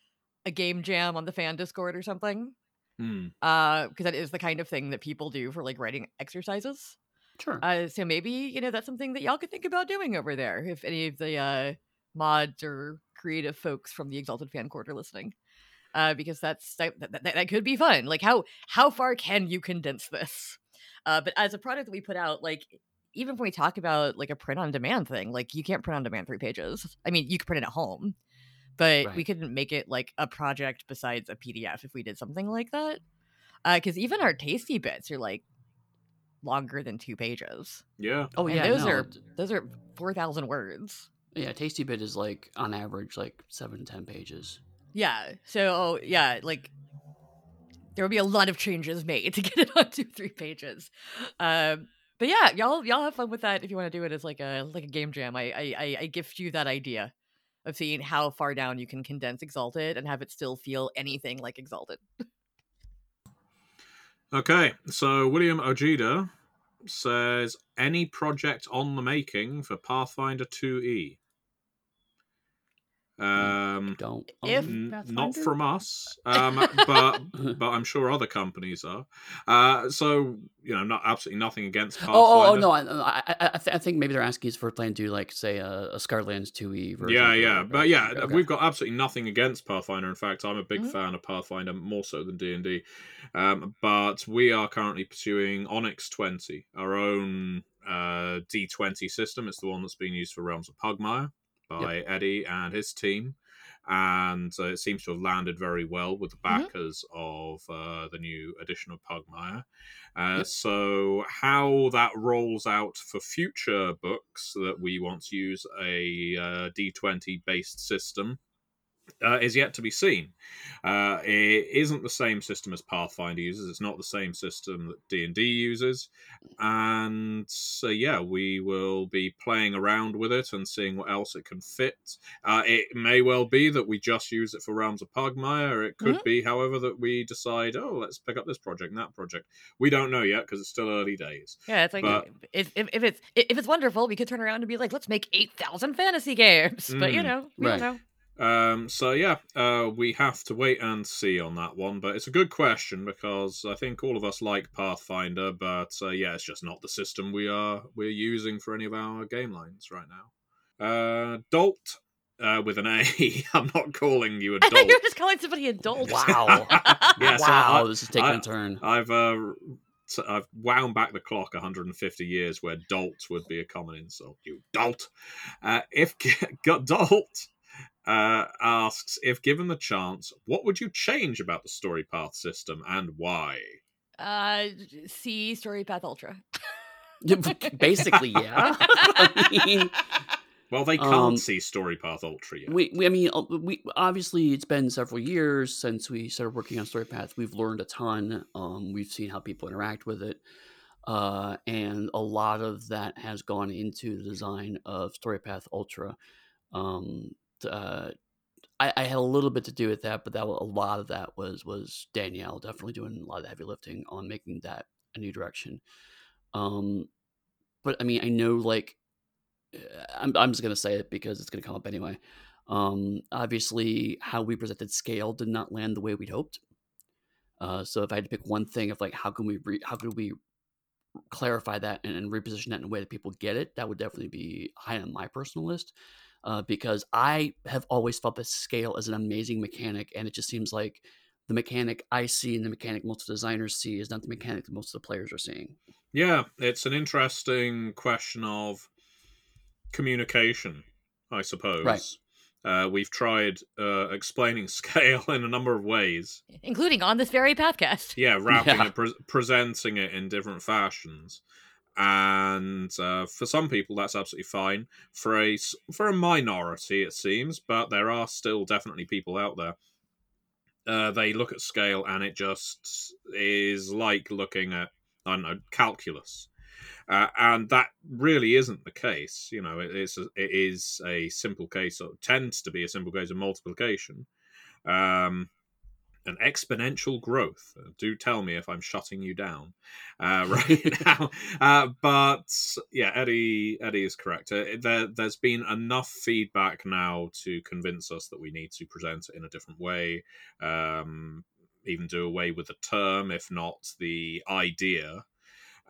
a game jam on the fan discord or something Hmm. uh because that is the kind of thing that people do for like writing exercises Sure. uh so maybe you know that's something that y'all could think about doing over there if any of the uh mods or creative folks from the exalted fan court are listening uh because that's that, that, that could be fun. Like how how far can you condense this? Uh but as a product that we put out like even when we talk about like a print on demand thing like you can't print on demand three pages. I mean you could print it at home but we couldn't make it like a project besides a pdf if we did something like that. Because even our tasty bits are like longer than two pages. Yeah. oh and yeah. those no, are those are 4000 words yeah. Tasty Bit is like on average like seven to ten pages. yeah so oh, yeah like there will be a lot of changes made to get it onto three pages um but yeah y'all y'all have fun with that if you want to do it as like a like a game jam i i I- i gift you that idea of seeing how far down you can condense exalted and have it still feel anything like exalted Okay, so William Ojeda says any project on the making for Pathfinder E? 2e. Um, Don't. If- n- not from us, um, but but I'm sure other companies are. Uh, so you know, not absolutely nothing against Pathfinder. Oh, oh, oh, no! I, I, I, I th- I think maybe they're asking us for a plan to like say a, a Scarlands two E version. Yeah, for- yeah, but yeah, okay. we've got absolutely nothing against Pathfinder. In fact, I'm a big Mhm. fan of Pathfinder more so than D and D. Um, but we are currently pursuing Onyx 20, our own uh, D20 system. It's the one that's being used for Realms of Pugmire by Eddie and his team, and uh, it seems to have landed very well with the Mhm. backers of uh, the new edition of Pugmire. Uh, Yep. So, how that rolls out for future books that we want to use a uh, D20 based system uh, is yet to be seen. Uh, it isn't the same system as Pathfinder uses. It's not the same system that D and D uses, and so yeah, we will be playing around with it and seeing what else it can fit. Uh, it may well be that we just use it for Realms of Pugmire. It could be, however, that we decide, oh, let's pick up this project and that project. We don't know yet because it's still early days. Yeah, it's like But- if, if if it's if it's wonderful, we could turn around and be like, let's make eight thousand fantasy games. But you Mm, know, we right. don't know. Um, so yeah, uh, we have to wait and see on that one, but it's a good question because I think all of us like Pathfinder, but uh, yeah, it's just not the system we are we're using for any of our game lines right now. Uh, Dolt uh, with an A. I'm not calling you a dolt. you're just calling somebody a dolt. Wow. Yeah, so wow, I- this is taking I- a turn. I've uh, t- I've wound back the clock 150 years where dolt would be a common insult. You dolt. Uh, if got dolt uh, asks if given the chance, what would you change about the story path system and why? Uh, see Story Path Ultra. Basically, yeah. I mean, Well, they can't Um, see story path ultra yet. we, we, I mean, uh, we obviously it's been several years since we started working on Storypath. We've learned a ton. Um, we've seen how people interact with it, uh, and a lot of that has gone into the design of Storypath Ultra. Um, t- uh, I, I had a little bit to do with that, but that a lot of that was was Danielle definitely doing a lot of heavy lifting on making that a new direction. Um, but I mean, I know like uh, I'm I'm just gonna say it because it's gonna come up anyway. Um, obviously, how we presented scale did not land the way we'd hoped. Uh, so if I had to pick one thing of like how can we re- how could we clarify that and, and reposition that in a way that people get it, that would definitely be high on my personal list. Uh, because I have always felt that scale is an amazing mechanic, and it just seems like the mechanic I see and the mechanic most of the designers see is not the mechanic that most of the players are seeing. Yeah, it's an interesting question of communication, I suppose. Right. Uh, we've tried uh, explaining scale in a number of ways. including on this very podcast. Yeah, wrapping Yeah. it, pre- presenting it in different fashions, and uh, for some people that's absolutely fine. For a for a minority, it seems, but there are still definitely people out there. Uh, they look at scale and it just is like looking at I don't know calculus, uh, and that really isn't the case. You know, it is a, it is a simple case or tends to be a simple case of multiplication. Um, an exponential growth. Uh, Do tell me if I'm shutting you down uh, right now. Uh, but yeah, Eddie Eddie is correct. Uh, there, there's been enough feedback now to convince us that we need to present it in a different way. Um, even do away with the term, if not the idea,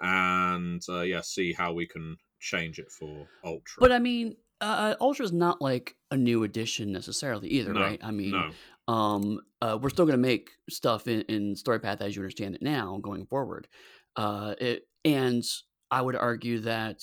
and uh, yeah, see how we can change it for Ultra. But I mean, uh, Ultra is not like a new edition necessarily either, No, right? I mean, no, um, uh, we're still going to make stuff in, in StoryPath as you understand it now going forward. Uh, it, and I would argue that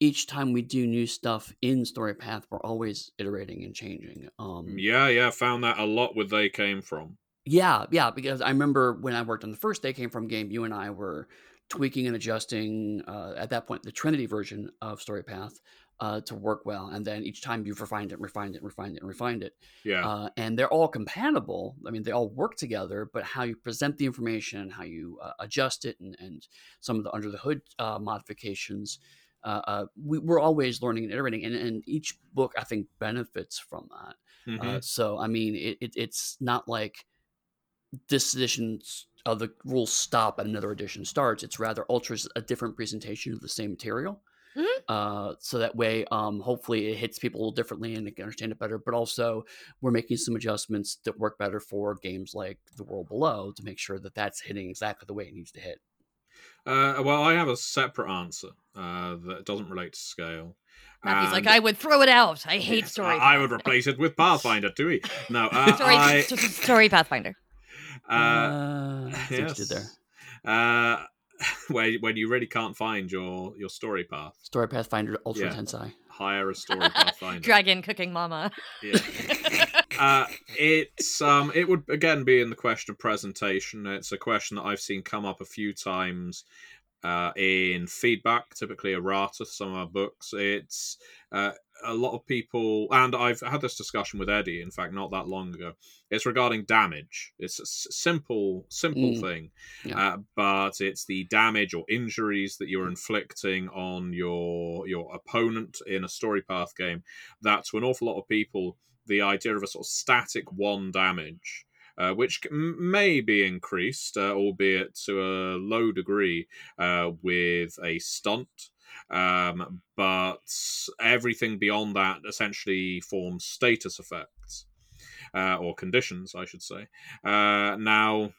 each time we do new stuff in StoryPath, we're always iterating and changing. Um, yeah, yeah, found that a lot where they came from. yeah, yeah, because I remember when I worked on the first They Came From game, you and I were tweaking and adjusting uh, at that point the Trinity version of StoryPath uh, to work well. And then each time you've refined it, refined it, refined it, and refined it. Yeah. Uh, and they're all compatible. I mean, they all work together, but how you present the information, how you uh, adjust it, and, and some of the under the hood uh, modifications. Uh, uh, we, we're always learning and iterating, and, and each book I think benefits from that. Mhm. Uh, so I mean, it, it, it's not like this edition of the rules stop and another edition starts. It's rather Ultra's a different presentation of the same material. Uh, so that way, um, hopefully, it hits people a little differently and they can understand it better. But also, we're making some adjustments that work better for games like The World Below to make sure that that's hitting exactly the way it needs to hit. Uh, well, I have a separate answer uh, that doesn't relate to scale. Matthew's like, I would throw it out. I hate Yes, story. I I would replace it with Pathfinder, do we? No, uh, story, I, story Pathfinder. uh, Uh, I what you did there. yes. Uh, where when you really can't find your your story path, Story Pathfinder Ultra Yeah. Tensai. hire a story pathfinder. Dragon cooking mama. Yeah. uh, it's um, it would again be in the question of presentation. It's a question that I've seen come up a few times uh, in feedback, typically errata, some of our books. It's uh, a lot of people, and I've had this discussion with Eddie. In fact, not that long ago. It's regarding damage. It's a s- simple, simple Mm. thing, Yeah. uh, but it's the damage or injuries that you're inflicting on your your opponent in a story path game. That to an awful lot of people, the idea of a sort of static one damage uh, which may be increased, uh, albeit to a low degree, uh, with a stunt. Um, but everything beyond that essentially forms status effects, uh, or conditions, I should say. Uh, now,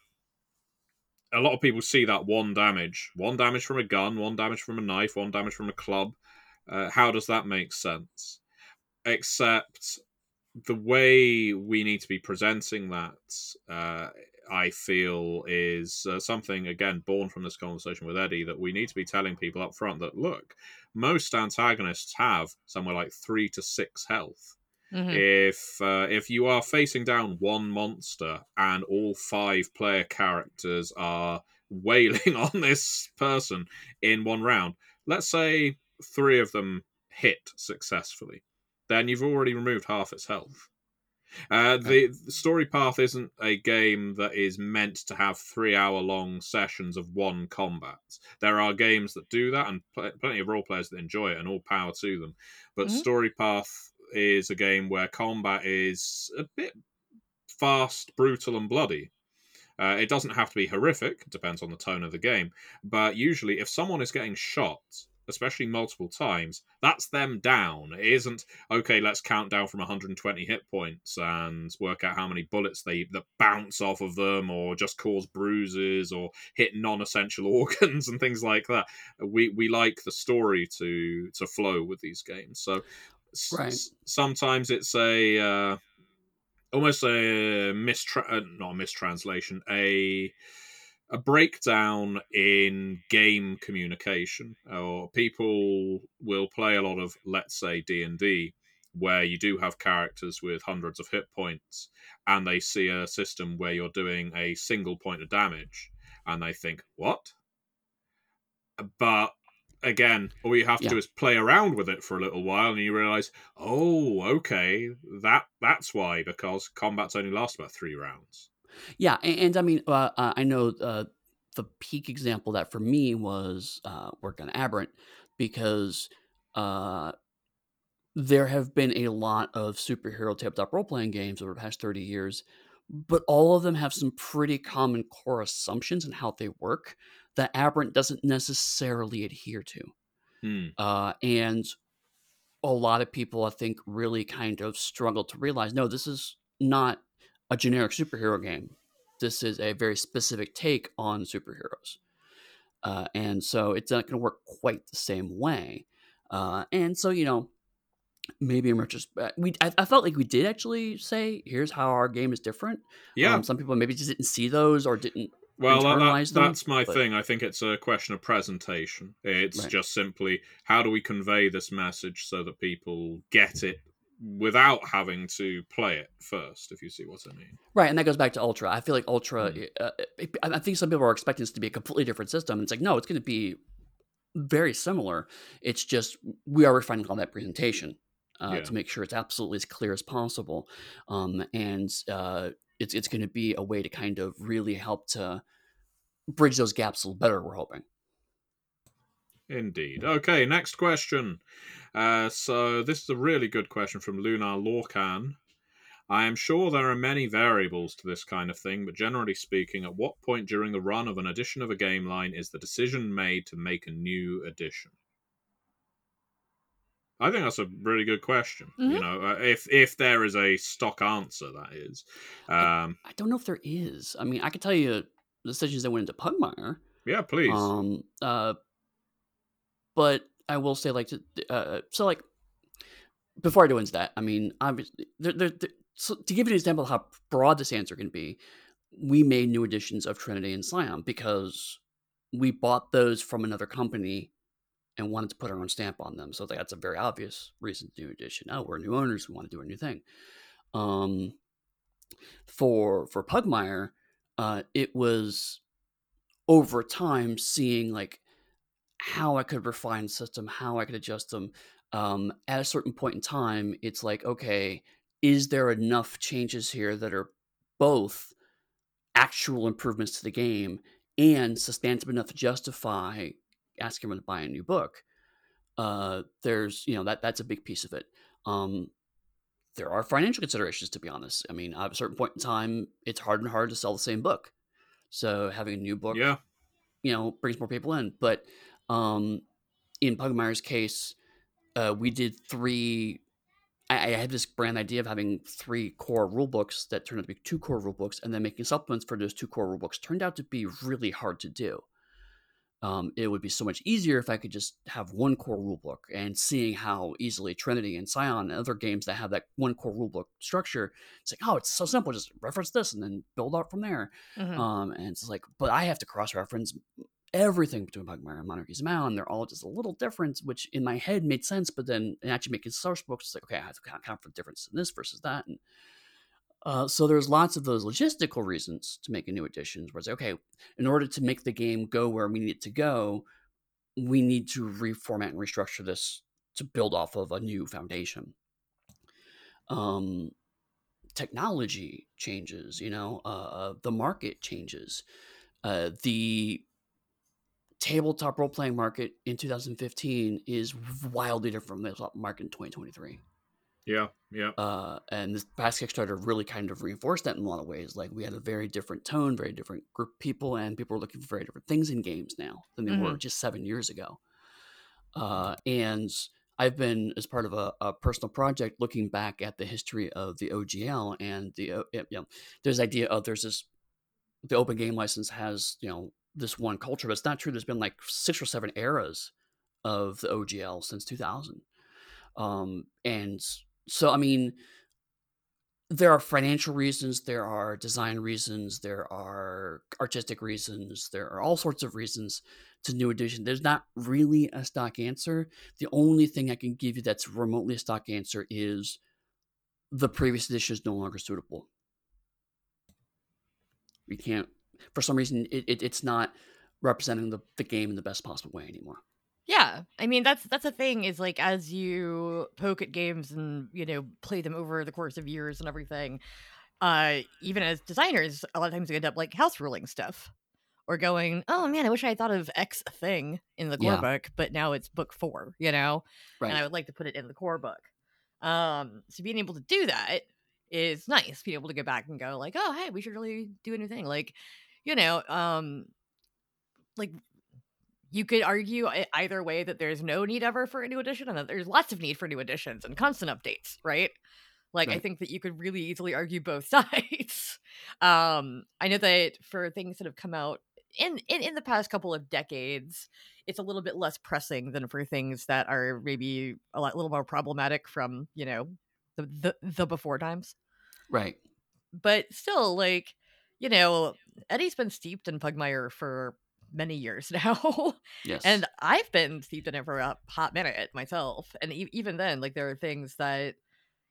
a lot of people see that one damage one damage from a gun, one damage from a knife, one damage from a club. Uh, how does that make sense? Except the way we need to be presenting that, uh, I feel, is uh, something again born from this conversation with Eddie that we need to be telling people up front that look, most antagonists have somewhere like three to six health. Mhm. If uh, if you are facing down one monster and all five player characters are wailing on this person in one round, let's say three of them hit successfully, then you've already removed half its health. Uh, the, the story path isn't a game that is meant to have three hour long sessions of one combat. There are games that do that, and pl- plenty of role players that enjoy it, and all power to them. But Mhm. story path is a game where combat is a bit fast, brutal, and bloody. Uh, it doesn't have to be horrific, depends on the tone of the game. But usually, if someone is getting shot, especially multiple times, that's them down. It isn't okay. Let's count down from 120 hit points and work out how many bullets they that bounce off of them, or just cause bruises, or hit non-essential organs and things like that. We we like the story to to flow with these games. So Right. s- sometimes it's a uh, almost a mistra- uh, not a mistranslation a a breakdown in game communication. Or people will play a lot of let's say D&D where you do have characters with hundreds of hit points and they see a system where you're doing a single point of damage and they think what? But again all you have to Yeah. do is play around with it for a little while and you realize oh okay that that's why because combats only last about three rounds Yeah, and, and I mean, uh, uh, I know uh, the peak example that for me was uh, work on Aberrant because uh, there have been a lot of superhero tabletop role playing games over the past 30 years, but all of them have some pretty common core assumptions and how they work that Aberrant doesn't necessarily adhere to. Hmm. Uh, and a lot of people, I think, really kind of struggle to realize no, this is not a generic superhero game. This is a very specific take on superheroes. Uh, and so it's not going to work quite the same way. Uh, and so, you know, maybe in retrospect, we I, I felt like we did actually say, here's how our game is different. yeah Um, some people maybe just didn't see those or didn't. Well, that, that- them, that's my but- thing. I think it's a question of presentation. It's Right. just simply how do we convey this message so that people get it without having to play it first, if you see what I mean. Right, and that goes back to Ultra. I feel like Ultra. Mm. Uh, it- I I think some people are expecting this to be a completely different system. It's like no, it's going to be very similar. It's just we are refining all that presentation uh, Yeah. to make sure it's absolutely as clear as possible, um, and uh, it's it's going to be a way to kind of really help to bridge those gaps a little better. We're hoping. Indeed. Okay, next question. Uh, so this is a really good question from Lunar Lorcan. I am sure there are many variables to this kind of thing, but generally speaking, at what point during the run of an edition of a game line is the decision made to make a new edition? I think that's a really good question. You Mhm. know, uh, if if there is a stock answer, that is. Um, I don't know if there is. I mean, I can tell you the decisions that went into Pugmire. yeah, please. Um, uh, but I will say, like, uh, so like, before I go into that, I mean, obviously, there, there, there, so to give you an example of how broad this answer can be, we made new editions of Trinity and Scion because we bought those from another company and wanted to put our own stamp on them. So that's a very obvious reason to do edition. Oh, we're new owners, we want to do a new thing. Um, for for Pugmire, uh, it was over time seeing like how I could refine the system, how I could adjust them. Um, at a certain point in time, it's like, okay, is there enough changes here that are both actual improvements to the game and substantive enough to justify asking them to buy a new book? Uh, there's, you know, that that's a big piece of it. Um, there are financial considerations, to be honest. I mean, at a certain point in time, it's hard and hard to sell the same book. So having a new book, yeah. you know, brings more people in. But um, in Pugmire's case, uh, we did three. I, I had this brand idea of having three core rule books that turned out to be two core rule books, and then making supplements for those two core rule books turned out to be really hard to do. Um, it would be so much easier if I could just have one core rulebook. and seeing how easily Trinity and Scion and other games that have that one core rulebook structure, it's like, oh, it's so simple. Just reference this and then build out from there. Mhm. Um, and it's like, but I have to cross reference everything between Pugmire and Monarchies of Mau. and they're all just a little different, which in my head made sense, but then in actually making source books, it's like, okay, I have to count, count for the difference in this versus that. And uh, so there's lots of those logistical reasons to make a new edition where it's like, okay, in order to make the game go where we need it to go, we need to reformat and restructure this to build off of a new foundation. Um, technology changes, you know, uh, the market changes. Uh, the tabletop role playing market in 2015 is wildly different from the market in 2023. Yeah, yeah. Uh, and this past Kickstarter really kind of reinforced that in a lot of ways. Like we had a very different tone, very different group of people, and people are looking for very different things in games now than they were just seven years ago. Uh, and I've been, as part of a, a, personal project, looking back at the history of the OGL and the, uh, you know, there's the idea of there's this, the open game license has, you know, this one culture, but it's not true. There's been like six or seven eras of the OGL since 2000. Um, and so, I mean, there are financial reasons, there are design reasons, there are artistic reasons, there are all sorts of reasons to new edition. There's not really a stock answer. The only thing I can give you that's remotely a stock answer is the previous edition is no longer suitable. We can't, for some reason, it, it it's not representing the, the game in the best possible way anymore. Yeah, I mean that's that's a thing is like as you poke at games and you know play them over the course of years and everything, uh, even as designers, a lot of times you end up like house ruling stuff, or going, oh man, I wish I had thought of X thing in the core yeah. book, but now it's book four, you know, right. and I would like to put it in the core book. Um, so being able to do that is nice. Being able to go back and go like, oh hey, we should really do a new thing, like, you know, um, like you could argue either way that there's no need ever for a new edition and that there's lots of need for new editions and constant updates, right? Like right. I think that you could really easily argue both sides. um, I know that for things that have come out in, in in the past couple of decades, it's a little bit less pressing than for things that are maybe a lot, little more problematic from you know the the, the before times. Right. But still, like you know, Eddie's been steeped in Pugmire for many years now. yes. And I've been steeped in it for a hot minute myself. And e- even then, like there are things that,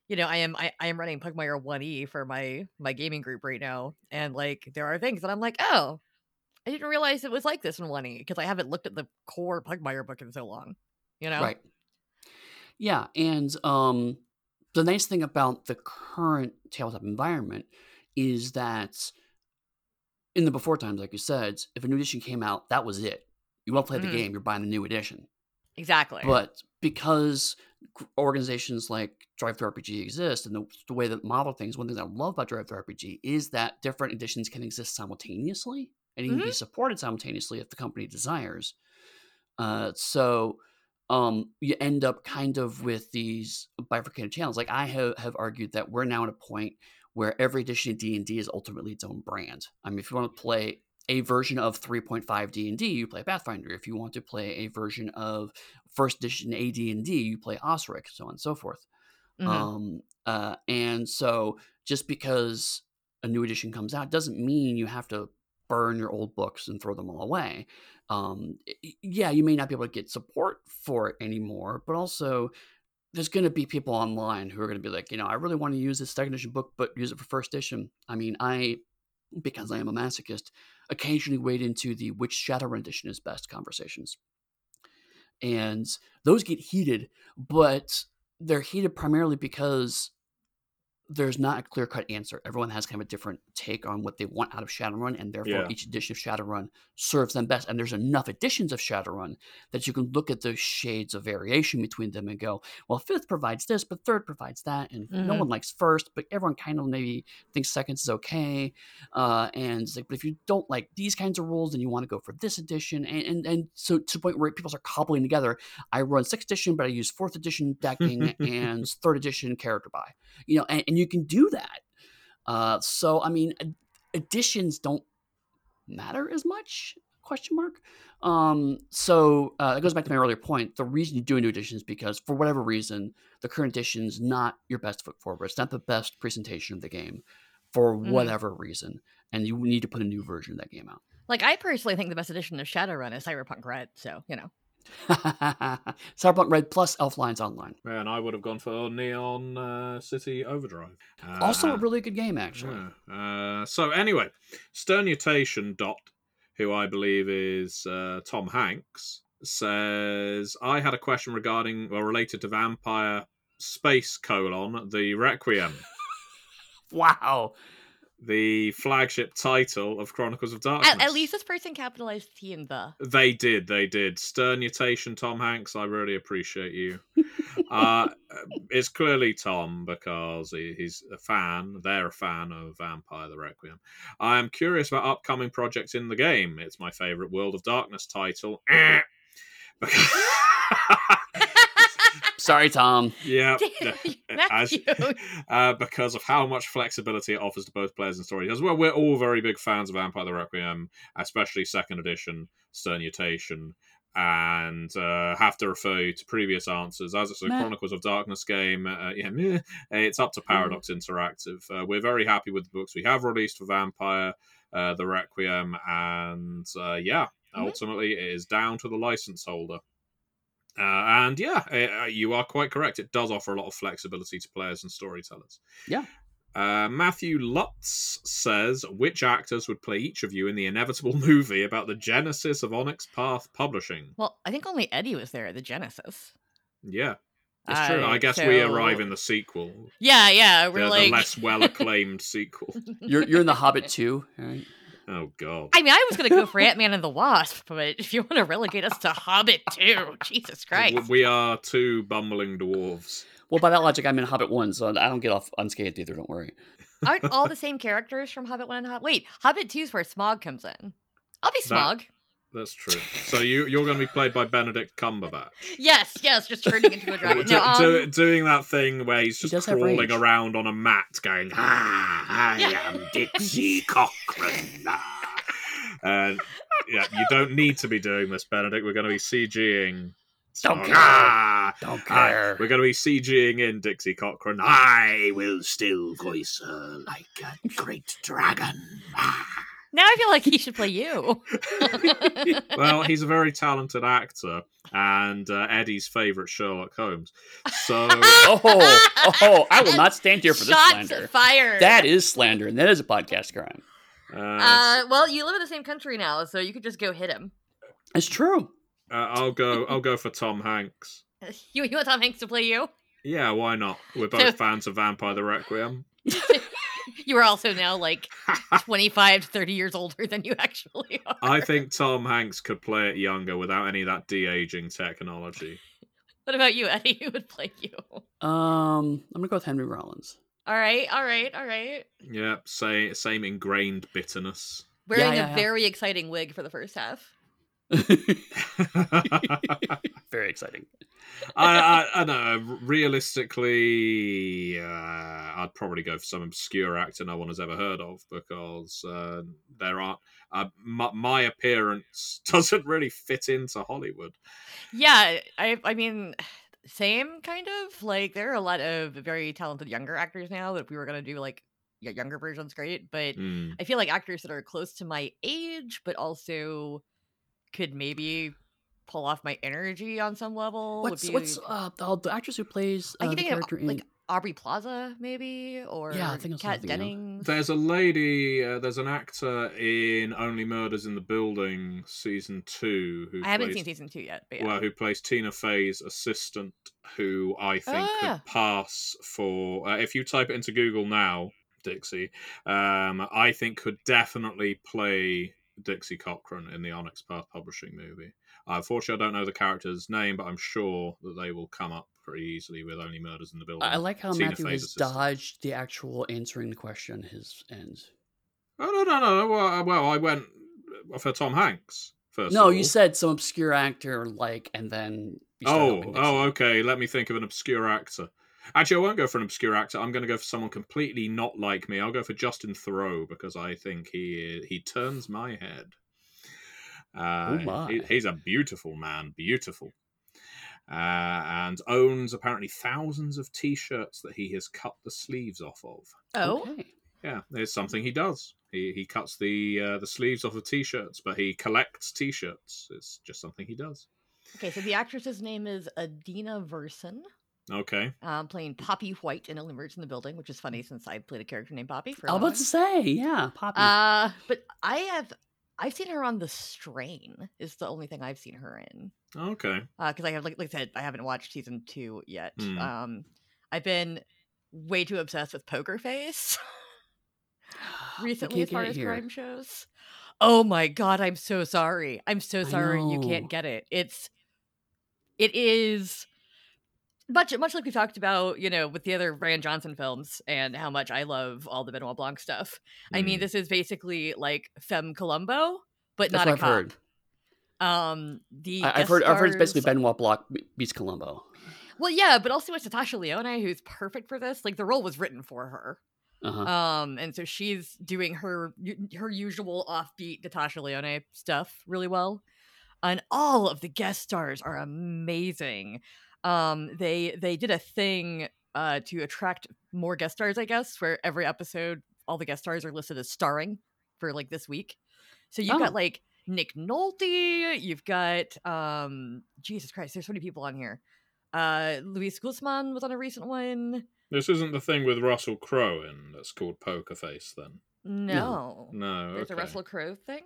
you know, I am I, I am running Pugmire 1E for my my gaming group right now. And like there are things that I'm like, oh, I didn't realize it was like this in 1E because I haven't looked at the core Pugmire book in so long. You know? Right. Yeah. And um the nice thing about the current tabletop environment is that in the before times, like you said, if a new edition came out, that was it. You want to play mm-hmm. the game, you're buying the new edition. Exactly. But because organizations like Drive Through DriveThruRPG exist and the, the, way that model things, one thing I love about Drive Through DriveThruRPG is that different editions can exist simultaneously and even mm-hmm. be supported simultaneously if the company desires. Uh, so um, you end up kind of with these bifurcated channels. Like I have, have argued that we're now at a point where every edition of D&D is ultimately its own brand. I mean, if you want to play a version of 3.5 D&D, you play Pathfinder. If you want to play a version of first edition AD&D, you play Osric, so on and so forth. Mm-hmm. Um, uh, and so just because a new edition comes out doesn't mean you have to burn your old books and throw them all away. Um, yeah, you may not be able to get support for it anymore, but also there's going to be people online who are going to be like, you know, I really want to use this second edition book, but use it for first edition. I mean, I, because I am a masochist, occasionally wade into the which Shadowrun edition is best conversations. And those get heated, but they're heated primarily because there's not a clear cut answer. Everyone has kind of a different take on what they want out of Shadowrun, and therefore yeah. each edition of Shadowrun serves them best. And there's enough editions of Shadowrun that you can look at those shades of variation between them and go, well, fifth provides this, but third provides that, and mm-hmm. no one likes first, but everyone kind of maybe thinks seconds is okay. Uh, and like, but if you don't like these kinds of rules, then you want to go for this edition, and and, and so to the point where people start cobbling together. I run sixth edition, but I use fourth edition decking and third edition character buy. You know, and, and you can do that. Uh, so I mean, additions don't matter as much? Question mark. Um, so uh, it goes back to my earlier point. The reason you do a new edition is because, for whatever reason, the current edition is not your best foot forward. It's not the best presentation of the game, for mm. whatever reason, and you need to put a new version of that game out. Like I personally think the best edition of Shadowrun is Cyberpunk Red. So you know. Cyberpunk Red plus Elf Lines Online. Man, I would have gone for Neon uh, City Overdrive. Uh, also a really good game, actually. Yeah. Uh, so anyway, Sternutation Dot, who I believe is uh, Tom Hanks, says I had a question regarding well related to Vampire Space colon the Requiem. wow. The flagship title of Chronicles of Darkness. At, at least this person capitalized T and the. They did, they did. Sternutation, Tom Hanks. I really appreciate you. uh, it's clearly Tom because he, he's a fan. They're a fan of Vampire the Requiem. I am curious about upcoming projects in the game. It's my favorite World of Darkness title. Sorry, Tom. yeah, Matthew. uh, because of how much flexibility it offers to both players and storytellers. Well, we're all very big fans of Vampire the Requiem, especially second edition, Sternutation, and uh, have to refer you to previous answers. As it's a Meh. Chronicles of Darkness game, uh, yeah, meh, it's up to Paradox Interactive. Uh, we're very happy with the books we have released for Vampire uh, the Requiem, and uh, yeah, Mhm. ultimately it is down to the license holder. Uh, and yeah, uh, you are quite correct. It does offer a lot of flexibility to players and storytellers. Yeah. Uh, Matthew Lutz says, which actors would play each of you in the inevitable movie about the genesis of Onyx Path Publishing? Well, I think only Eddie was there at the Genesis. Yeah, it's true. Uh, I guess we arrive in the sequel, Yeah, yeah. the, We're the like. less well acclaimed sequel. You're you're in the Hobbit too, right? Oh God. I mean, I was gonna go for Ant Man and the Wasp, but if you want to relegate us to Hobbit too, Jesus Christ! We are two bumbling dwarves. Well, by that logic, I'm in Hobbit one, so I don't get off unscathed either. Don't worry. Aren't all the same characters from Hobbit One and Hobbit? Wait, Hobbit Two is where Smaug comes in. I'll be That- Smaug. That's true. So you you're going to be played by Benedict Cumberbatch. Yes, yes, just turning into a dragon. Do- No, um, do- doing that thing where he's just does have crawling range. around on a mat going, ah, I Yeah. am Dixie Cochran. ah." And yeah, you don't need to be doing this, Benedict. We're going to be CGing. Don't care. Ah, Don't ah, care. we're going to be CGing in Dixie Cochran. I will still voice her like a great dragon. Ah. Now I feel like he should play you. well, he's a very talented actor and uh, Eddie's favorite Sherlock Holmes. So Oh, oh! I will not stand here for this Shots slander. fired. That is slander, and that is a podcast crime. uh, Uh, well, you live in the same country now, so you could just go hit him. It's true. Uh, I'll go. I'll go for Tom Hanks. You, you want Tom Hanks to play you? Yeah, why not? We're both So- fans of Vampire the Requiem. You are also now like 25 to 30 years older than you actually are. I think Tom Hanks could play it younger without any of that de aging technology. What about you, Eddie? Who would play you? Um, I'm gonna go with Henry Rollins. All right, all right, all right. Yeah, say, same ingrained bitterness. Wearing yeah, a yeah. very exciting wig for the first half. Very exciting. I, I, I know. Realistically, uh, I'd probably go for some obscure actor no one has ever heard of because uh, there aren't. Uh, my, my appearance doesn't really fit into Hollywood. Yeah, I I mean, same kind of. Like there are a lot of very talented younger actors now that if we were gonna do like younger versions, great. But Mm. I feel like actors that are close to my age, but also could maybe pull off my energy on some level. would What's be- what's uh the, the actress who plays I uh, can the think of in? like Aubrey Plaza, maybe, or Yeah, I think that's what I'm Kat thinking of. Dennings. There's a lady, uh, there's an actor in Only Murders in the Building season two who I haven't plays, seen season two yet, but yeah. well, who plays Tina Fey's assistant, who I think Ah. could pass for. Uh, if you type it into Google now, Dixie, um, I think could definitely play Dixie Cochran in the Onyx Path Publishing movie. Uh, unfortunately, I don't know the character's name, but I'm sure that they will come up pretty easily with Only Murders in the Building. I like how Tina Matthew has assistant. dodged the actual answering the question. His end. Oh no no no! no. Well, I- well, I went for Tom Hanks first. No, you said some obscure actor, like, and then. Oh, oh, okay. Let me think of an obscure actor. Actually, I won't go for an obscure actor. I'm going to go for someone completely not like me. I'll go for Justin Theroux because I think he he turns my head. Uh, Oh, my. he- he's a beautiful man, beautiful, uh, and owns apparently thousands of T-shirts that he has cut the sleeves off of. oh, Okay. Yeah, it's something he does. He he cuts the uh, the sleeves off of T-shirts, but he collects T-shirts. It's just something he does. okay. So the actress's name is Adina Verson, Okay. um, playing Poppy White in Only Murders in the Building, which is funny since I played a character named Poppy for. a I was about to say, yeah, Poppy. Uh, but I have I've seen her on The Strain. Is the only thing I've seen her in. Okay. Because I have like, like I said, I haven't watched season two yet. Hmm. Um, I've been way too obsessed with Poker Face. recently as far as here. crime shows. Oh my god, I'm so sorry. I'm so sorry you can't get it. It's it is much much like we talked about, you know, with the other Rian Johnson films and how much I love all the Benoit Blanc stuff. I mean, Mm. this is basically like Femme Columbo, but That's not a I've cop. heard. Um, the I, I've guest heard. I've heard it's basically stars- Benoit Block beats Columbo. Well, yeah, but also it's Natasha Lyonne who's perfect for this. Like the role was written for her. Uh-huh. Um, and so she's doing her her usual offbeat Natasha Lyonne stuff really well. And all of the guest stars are amazing. Um, they they did a thing uh to attract more guest stars, I guess, where every episode all the guest stars are listed as starring for like this week. So you've Oh. got like Nick Nolte, you've got um Jesus Christ, there's so many people on here. Uh Luis Guzman was on a recent one. This isn't the thing with Russell Crowe in that's called Poker Face, then. No. No, There's a. Russell Crowe thing.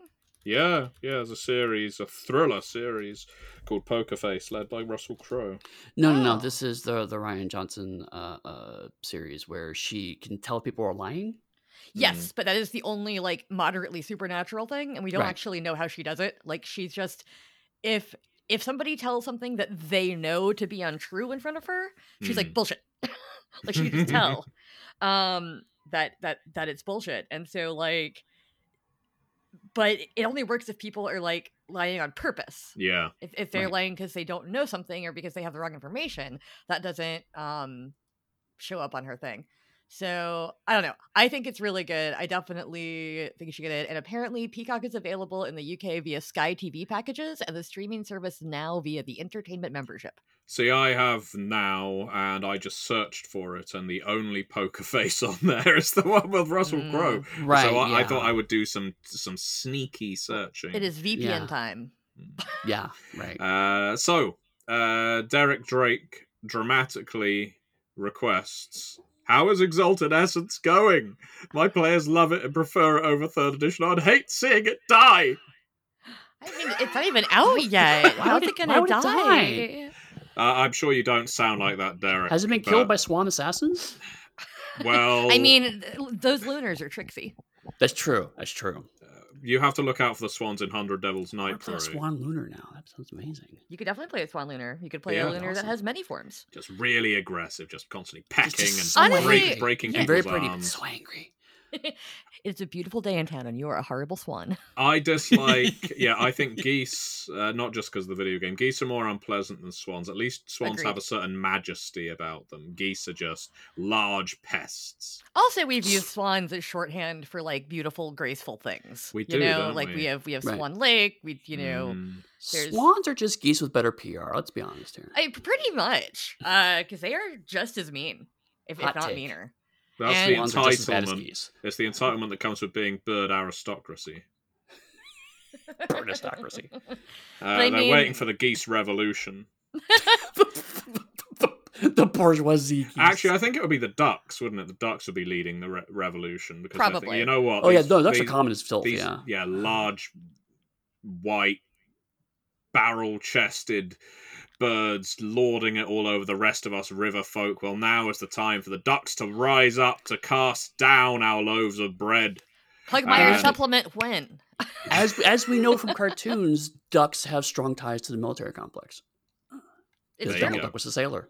Yeah, yeah, there's a series, a thriller series called Poker Face, led by Russell Crowe. No, no, no. Oh. This is the the Rian Johnson uh, uh, series where she can tell people are lying. Yes, but that is the only like moderately supernatural thing, and we don't Right. actually know how she does it. Like she's just if if somebody tells something that they know to be untrue in front of her, she's like Mm. bullshit. like she can just tell um that that that it's bullshit. And so like but it only works if people are like lying on purpose. Yeah, If if they're Right. lying because they don't know something or because they have the wrong information, that doesn't um show up on her thing. So I don't know. I think it's really good. I definitely think you should get it. And apparently, Peacock is available in the UK via Sky TV packages and the streaming service now via the entertainment membership. See, I have now, and I just searched for it, and the only poker face on there is the one with Russell Mm. Crowe. Right. so I, I thought I would do some some sneaky searching. It is VPN Yeah. time. Yeah. Right. Uh, so, uh, Derek Drake dramatically requests. How is Exalted Essence going? My players love it and prefer it over third edition. I'd hate seeing it die. I mean, it's not even out yet. Why How's would it it- gonna why would it die? Uh, I'm sure you don't sound like that, Derek. Has it been killed by Swan Assassins? Well, I mean, th- those lunars are tricksy. That's true. That's true. You have to look out for the swans in Hundred Devils Night want play a Parade. Swan Lunar now. That sounds amazing. You could definitely play a swan lunar. You could play Yeah. a lunar that has many forms. Just really aggressive, just constantly pecking just and so break, breaking yeah. And very people's pretty, but arms. so angry. it's a beautiful day in town, and you are a horrible swan. I dislike, yeah, I think geese, uh, not just because of the video game, geese are more unpleasant than swans. At least swans have a certain majesty about them. Geese are just large pests. Also, we've used swans as shorthand for like beautiful, graceful things. We you do, know, don't like we? we have we have Right. Swan Lake. We you know, Mm. There's- Swans are just geese with better PR. Let's be honest here. I, pretty much, because they are just as mean, if, if not take. meaner. That's And- the Swans are just as bad as entitlement. geese. It's the entitlement that comes with being bird aristocracy. Bird aristocracy. Uh, I they're mean- waiting for the geese revolution. the, bourgeoisie. Geese. Actually, I think it would be the ducks, wouldn't it? The ducks would be leading the re- revolution because they're thinking, Probably. you know what? oh yeah, no, these- common as filth. these yeah. large white barrel chested birds lording it all over the rest of us river folk well now is the time for the ducks to rise up to cast down our loaves of bread Pugmire And- supplement when? As as we know from cartoons, ducks have strong ties to the military complex. It's Because. Donald. Duck was a sailor.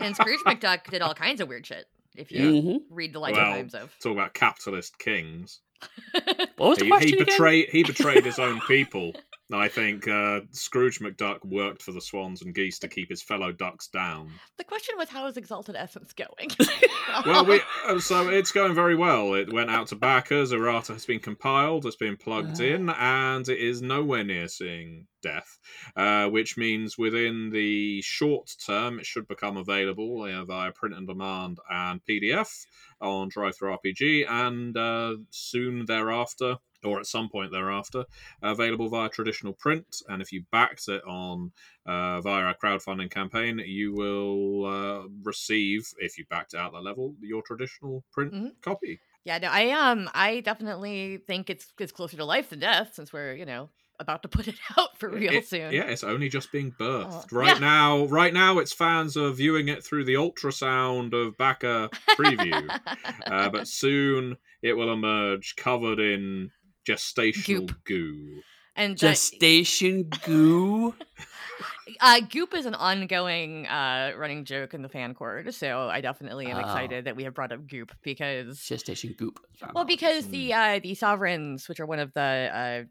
And Scrooge McDuck did all kinds of weird shit. If you Yeah. Mhm. read the life Well, times of. talk about capitalist kings What was the he, question he again? betrayed he betrayed his own people i think uh, scrooge mcduck worked for the swans and geese to keep his fellow ducks down The question was, how is Exalted Essence going? well, we, uh, so it's going very well. It went out to backers. Errata has been compiled. It's been plugged Ah. in, and it is nowhere near seeing death. Uh, which means within the short term, it should become available uh, via print and demand and PDF on DriveThruRPG, and uh, soon thereafter. Or at some point thereafter, available via traditional print. And if you backed it on uh, via our crowdfunding campaign, you will uh, receive, if you backed it out that level, your traditional print Mhm. copy. yeah, no, I um, I definitely think it's it's closer to life than death since we're you know about to put it out for real It- soon. Yeah, it's only just being birthed. Oh, right yeah. now, right now its fans are viewing it through the ultrasound of Baka preview. uh, but soon it will emerge covered in gestational Goop. goo. and that, Gestation goo. uh, Goop is an ongoing uh, running joke in the fan court, so I definitely am Oh. excited that we have brought up Goop because Gestation goop. well, because Mm. the uh, the sovereigns, which are one of the uh,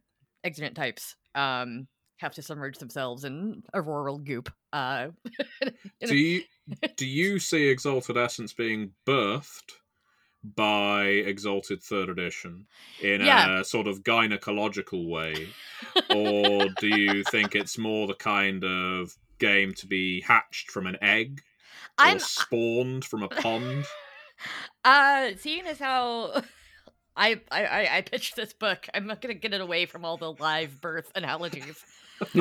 exigent types, um, have to submerge themselves in auroral goop. Uh, Do you do you see Exalted Essence being birthed by Exalted Third Edition in Yeah. a sort of gynecological way, or do you think it's more the kind of game to be hatched from an egg or I'm spawned from a pond? uh, seeing as how. I, I I- I pitched this book. I'm not gonna get it away from all the live birth analogies.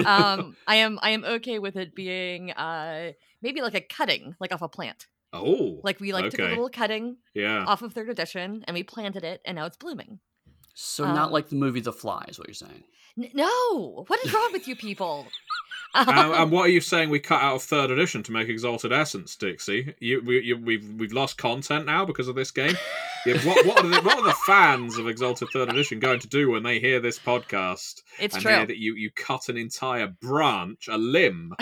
um, I am I am okay with it being uh maybe like a cutting, like off a plant. Oh, Like we like took a little cutting yeah. off of third edition and we planted it and now it's blooming. So not Um, like the movie The Fly is what you're saying. N- no, what is wrong with you people? and, and what are you saying we cut out of third edition to make Exalted Essence, Dixie? You, we, you, we've we've lost content now because of this game. Yeah, what, what, are the, what are the fans of Exalted Third Edition going to do when they hear this podcast it's and true. hear that you, you cut an entire branch, a limb,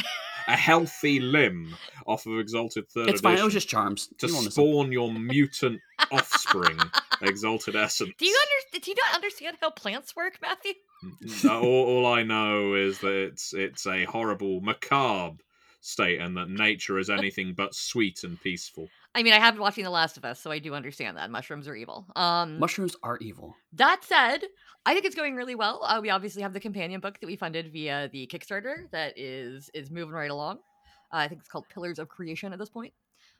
a healthy limb off of Exalted Third It's fine. Edition It was just charms. to You spawn your mutant offspring, Exalted Essence? Do you under- do you not understand how plants work, Matthew? All, all I know is that it's it's a horrible, macabre state, and that nature is anything but sweet and peaceful. I mean, I have been watching The Last of Us, so I do understand that mushrooms are evil. Um, Mushrooms are evil. That said, I think it's going really well. Uh, we obviously have the companion book that we funded via the Kickstarter that is is moving right along. Uh, I think it's called Pillars of Creation at this point.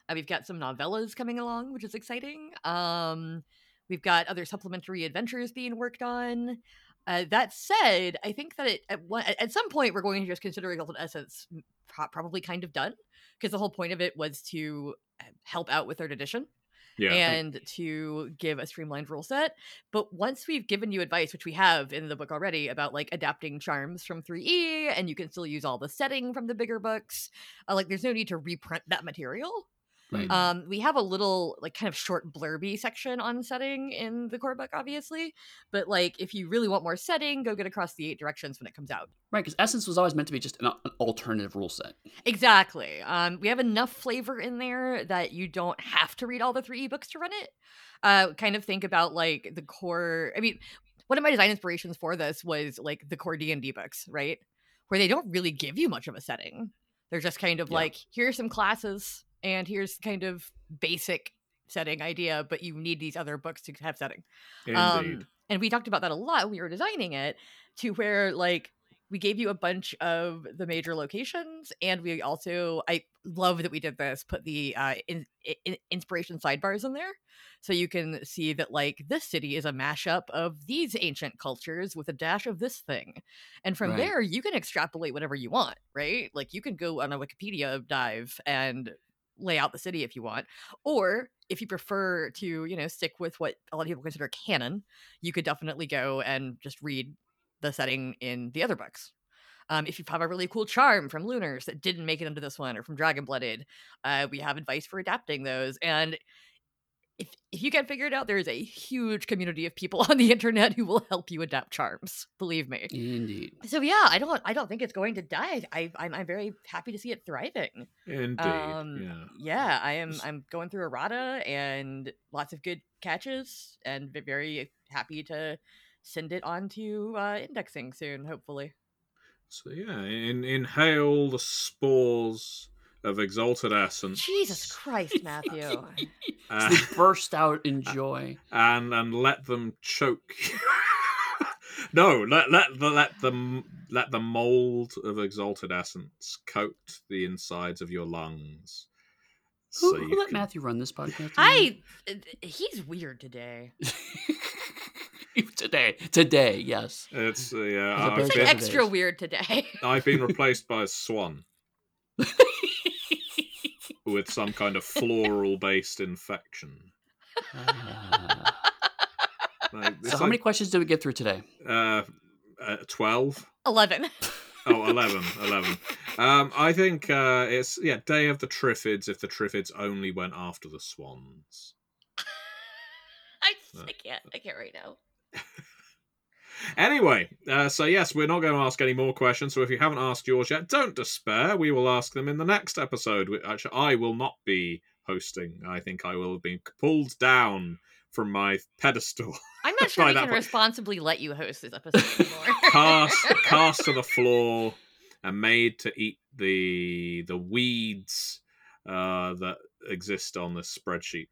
Uh, we've got some novellas coming along, which is exciting. Um, we've got other supplementary adventures being worked on. Uh, that said, I think that it at, one, at some point we're going to just consider Exalted Essence pro- probably kind of done because the whole point of it was to uh, help out with third edition Yeah, and to give a streamlined rule set. But once we've given you advice, which we have in the book already, about like adapting charms from 3E, and you can still use all the setting from the bigger books, uh, like there's no need to reprint that material. Right. Um, we have a little like kind of short blurby section on setting in the core book, obviously. But like if you really want more setting, go get across the eight directions when it comes out. right, because Essence was always meant to be just an, an alternative rule set. Exactly. Um, we have enough flavor in there that you don't have to read all the 3E books to run it. Uh, kind of think about like the core. I mean, one of my design inspirations for this was like the core D and D books, right? Where they don't really give you much of a setting. They're just kind of Yeah. like here's some classes and here's kind of basic setting idea, but you need these other books to have setting. Um, and we talked about that a lot when we were designing it to where like we gave you a bunch of the major locations and we also I love that we did this put the uh in, in, inspiration sidebars in there so you can see that like this city is a mashup of these ancient cultures with a dash of this thing and from Right. there you can extrapolate whatever you want right like you can go on a wikipedia dive and lay out the city if you want or if you prefer to you know stick with what a lot of people consider canon you could definitely go and just read the setting in the other books. Um, if you have a really cool charm from lunars that didn't make it into this one or from dragon blooded uh, we have advice for adapting those and if, if you can't figure it out there is a huge community of people on the internet who will help you adapt charms believe me Indeed. so yeah i don't i don't think it's going to die I, I'm, I'm very happy to see it thriving indeed. um, yeah. yeah, I am. I'm going through errata and lots of good catches, and ve- very happy to send it on to uh, indexing soon. Hopefully, So yeah, in, inhale the spores of exalted essence. Jesus Christ, Matthew. uh, they burst out in joy. and and let them choke. no, let let the let them let the mold of exalted essence coat the insides of your lungs. Who, so who you let can- Matthew run this podcast? I. uh, He's weird today. today, today, yes. It's uh, yeah. It's, a I've very He's been, bad- extra weird today. I've been replaced by a swan with some kind of floral based infection. Ah. Like, so, it's how many questions did we get through today? uh, uh, 12. 11. Oh, 11. 11. Um, I think uh, it's, yeah, Day of the Triffids if the Triffids only went after the Swans. I, just, I can't. I can't right now. Anyway, uh, so yes, we're not going to ask any more questions. So if you haven't asked yours yet, don't despair. We will ask them in the next episode. Actually, I will not be hosting. I think I will have been pulled down from my pedestal. I'm not sure we can point. responsibly let you host this episode anymore. cast cast to the floor and made to eat the the weeds uh, that exist on this spreadsheet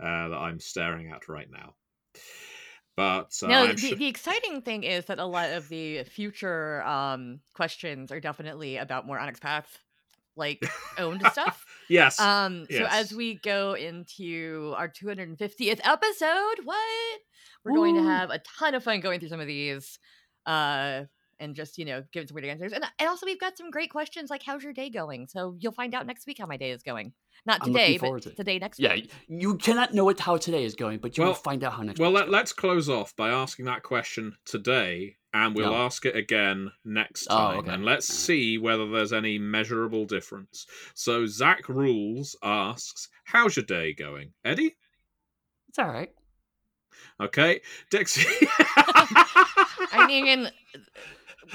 uh, that I'm staring at right now. But uh, no, the, sure- the exciting thing is that a lot of the future um, questions are definitely about more Onyx Path like owned stuff. yes, Um, so Yes. as we go into our 250th episode, what we're going to have a ton of fun going through some of these, uh, and just you know giving some weird answers. And, and also we've got some great questions like how's your day going? So you'll find out next week how my day is going. Not today, but to today next Yeah, week. you cannot know it how today is going, but you Well- will find out how next. Week. Well week's Let, let's close off by asking that question today, and we'll Yeah. ask it again next Oh, time, okay. and let's see whether there's any measurable difference. So Zach rules asks, "How's your day going, Eddy?" It's all right. Okay, Dixie. I mean, uh,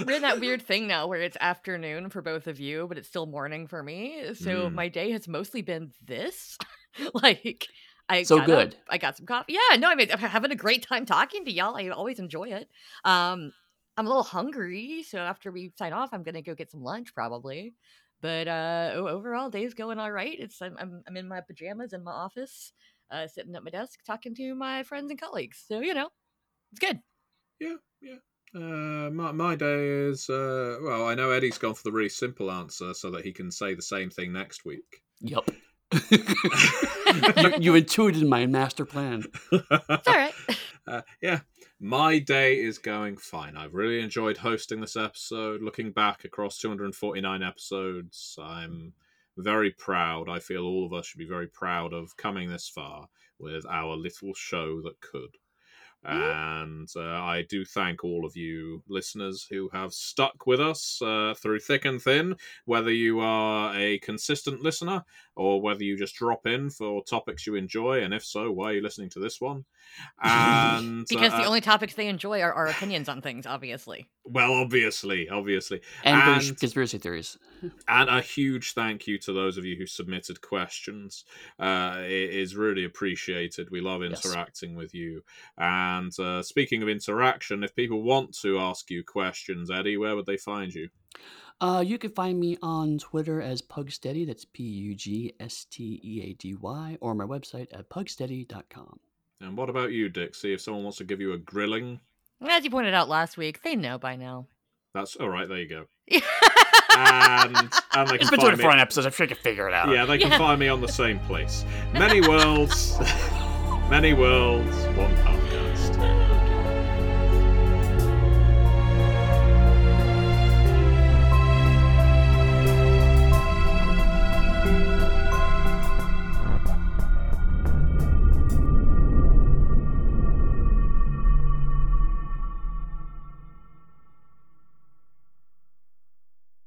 we're in that weird thing now where it's afternoon for both of you, but it's still morning for me. So Mm. my day has mostly been this. like, I So got up, good. I got some coffee. Yeah, no, I mean, I'm having a great time talking to y'all. I always enjoy it. Um, I'm a little hungry, so after we sign off, I'm gonna go get some lunch probably. But uh, overall, day's going all right. It's I'm I'm, I'm in my pajamas in my office, uh, sitting at my desk talking to my friends and colleagues. So you know, it's good. Yeah, yeah. Uh, my, my day is uh, well. I know Eddy's gone for the really simple answer so that he can say the same thing next week. Yep. you, you intuited my master plan. It's all right. uh, yeah, my day is going fine. I've really enjoyed hosting this episode. Looking back across 249 episodes, I'm very proud. I feel all of us should be very proud of coming this far with our little show that could. And uh, I do thank all of you listeners who have stuck with us uh, through thick and thin, whether you are a consistent listener or whether you just drop in for topics you enjoy. And if so, why are you listening to this one? And Because uh, the only topics they enjoy are our opinions on things, obviously. well, obviously, obviously, And, British And- conspiracy theories. and a huge thank you to those of you who submitted questions. Uh, it is really appreciated. We love Yes. interacting with you. And uh, speaking of interaction, if people want to ask you questions, Eddy, where would they find you? Uh, you can find me on Twitter as Pugsteady. That's P U G S T E A D Y, or my website at pugsteady.com. And what about you, Dixie? If someone wants to give you a grilling, As you pointed out last week, they know by now. that's all right. There you go. And and they It's can been find me. 24 episodes. I'm sure you can figure it out. Yeah, they can Yeah. find me on the same place. Many worlds, many worlds, one path.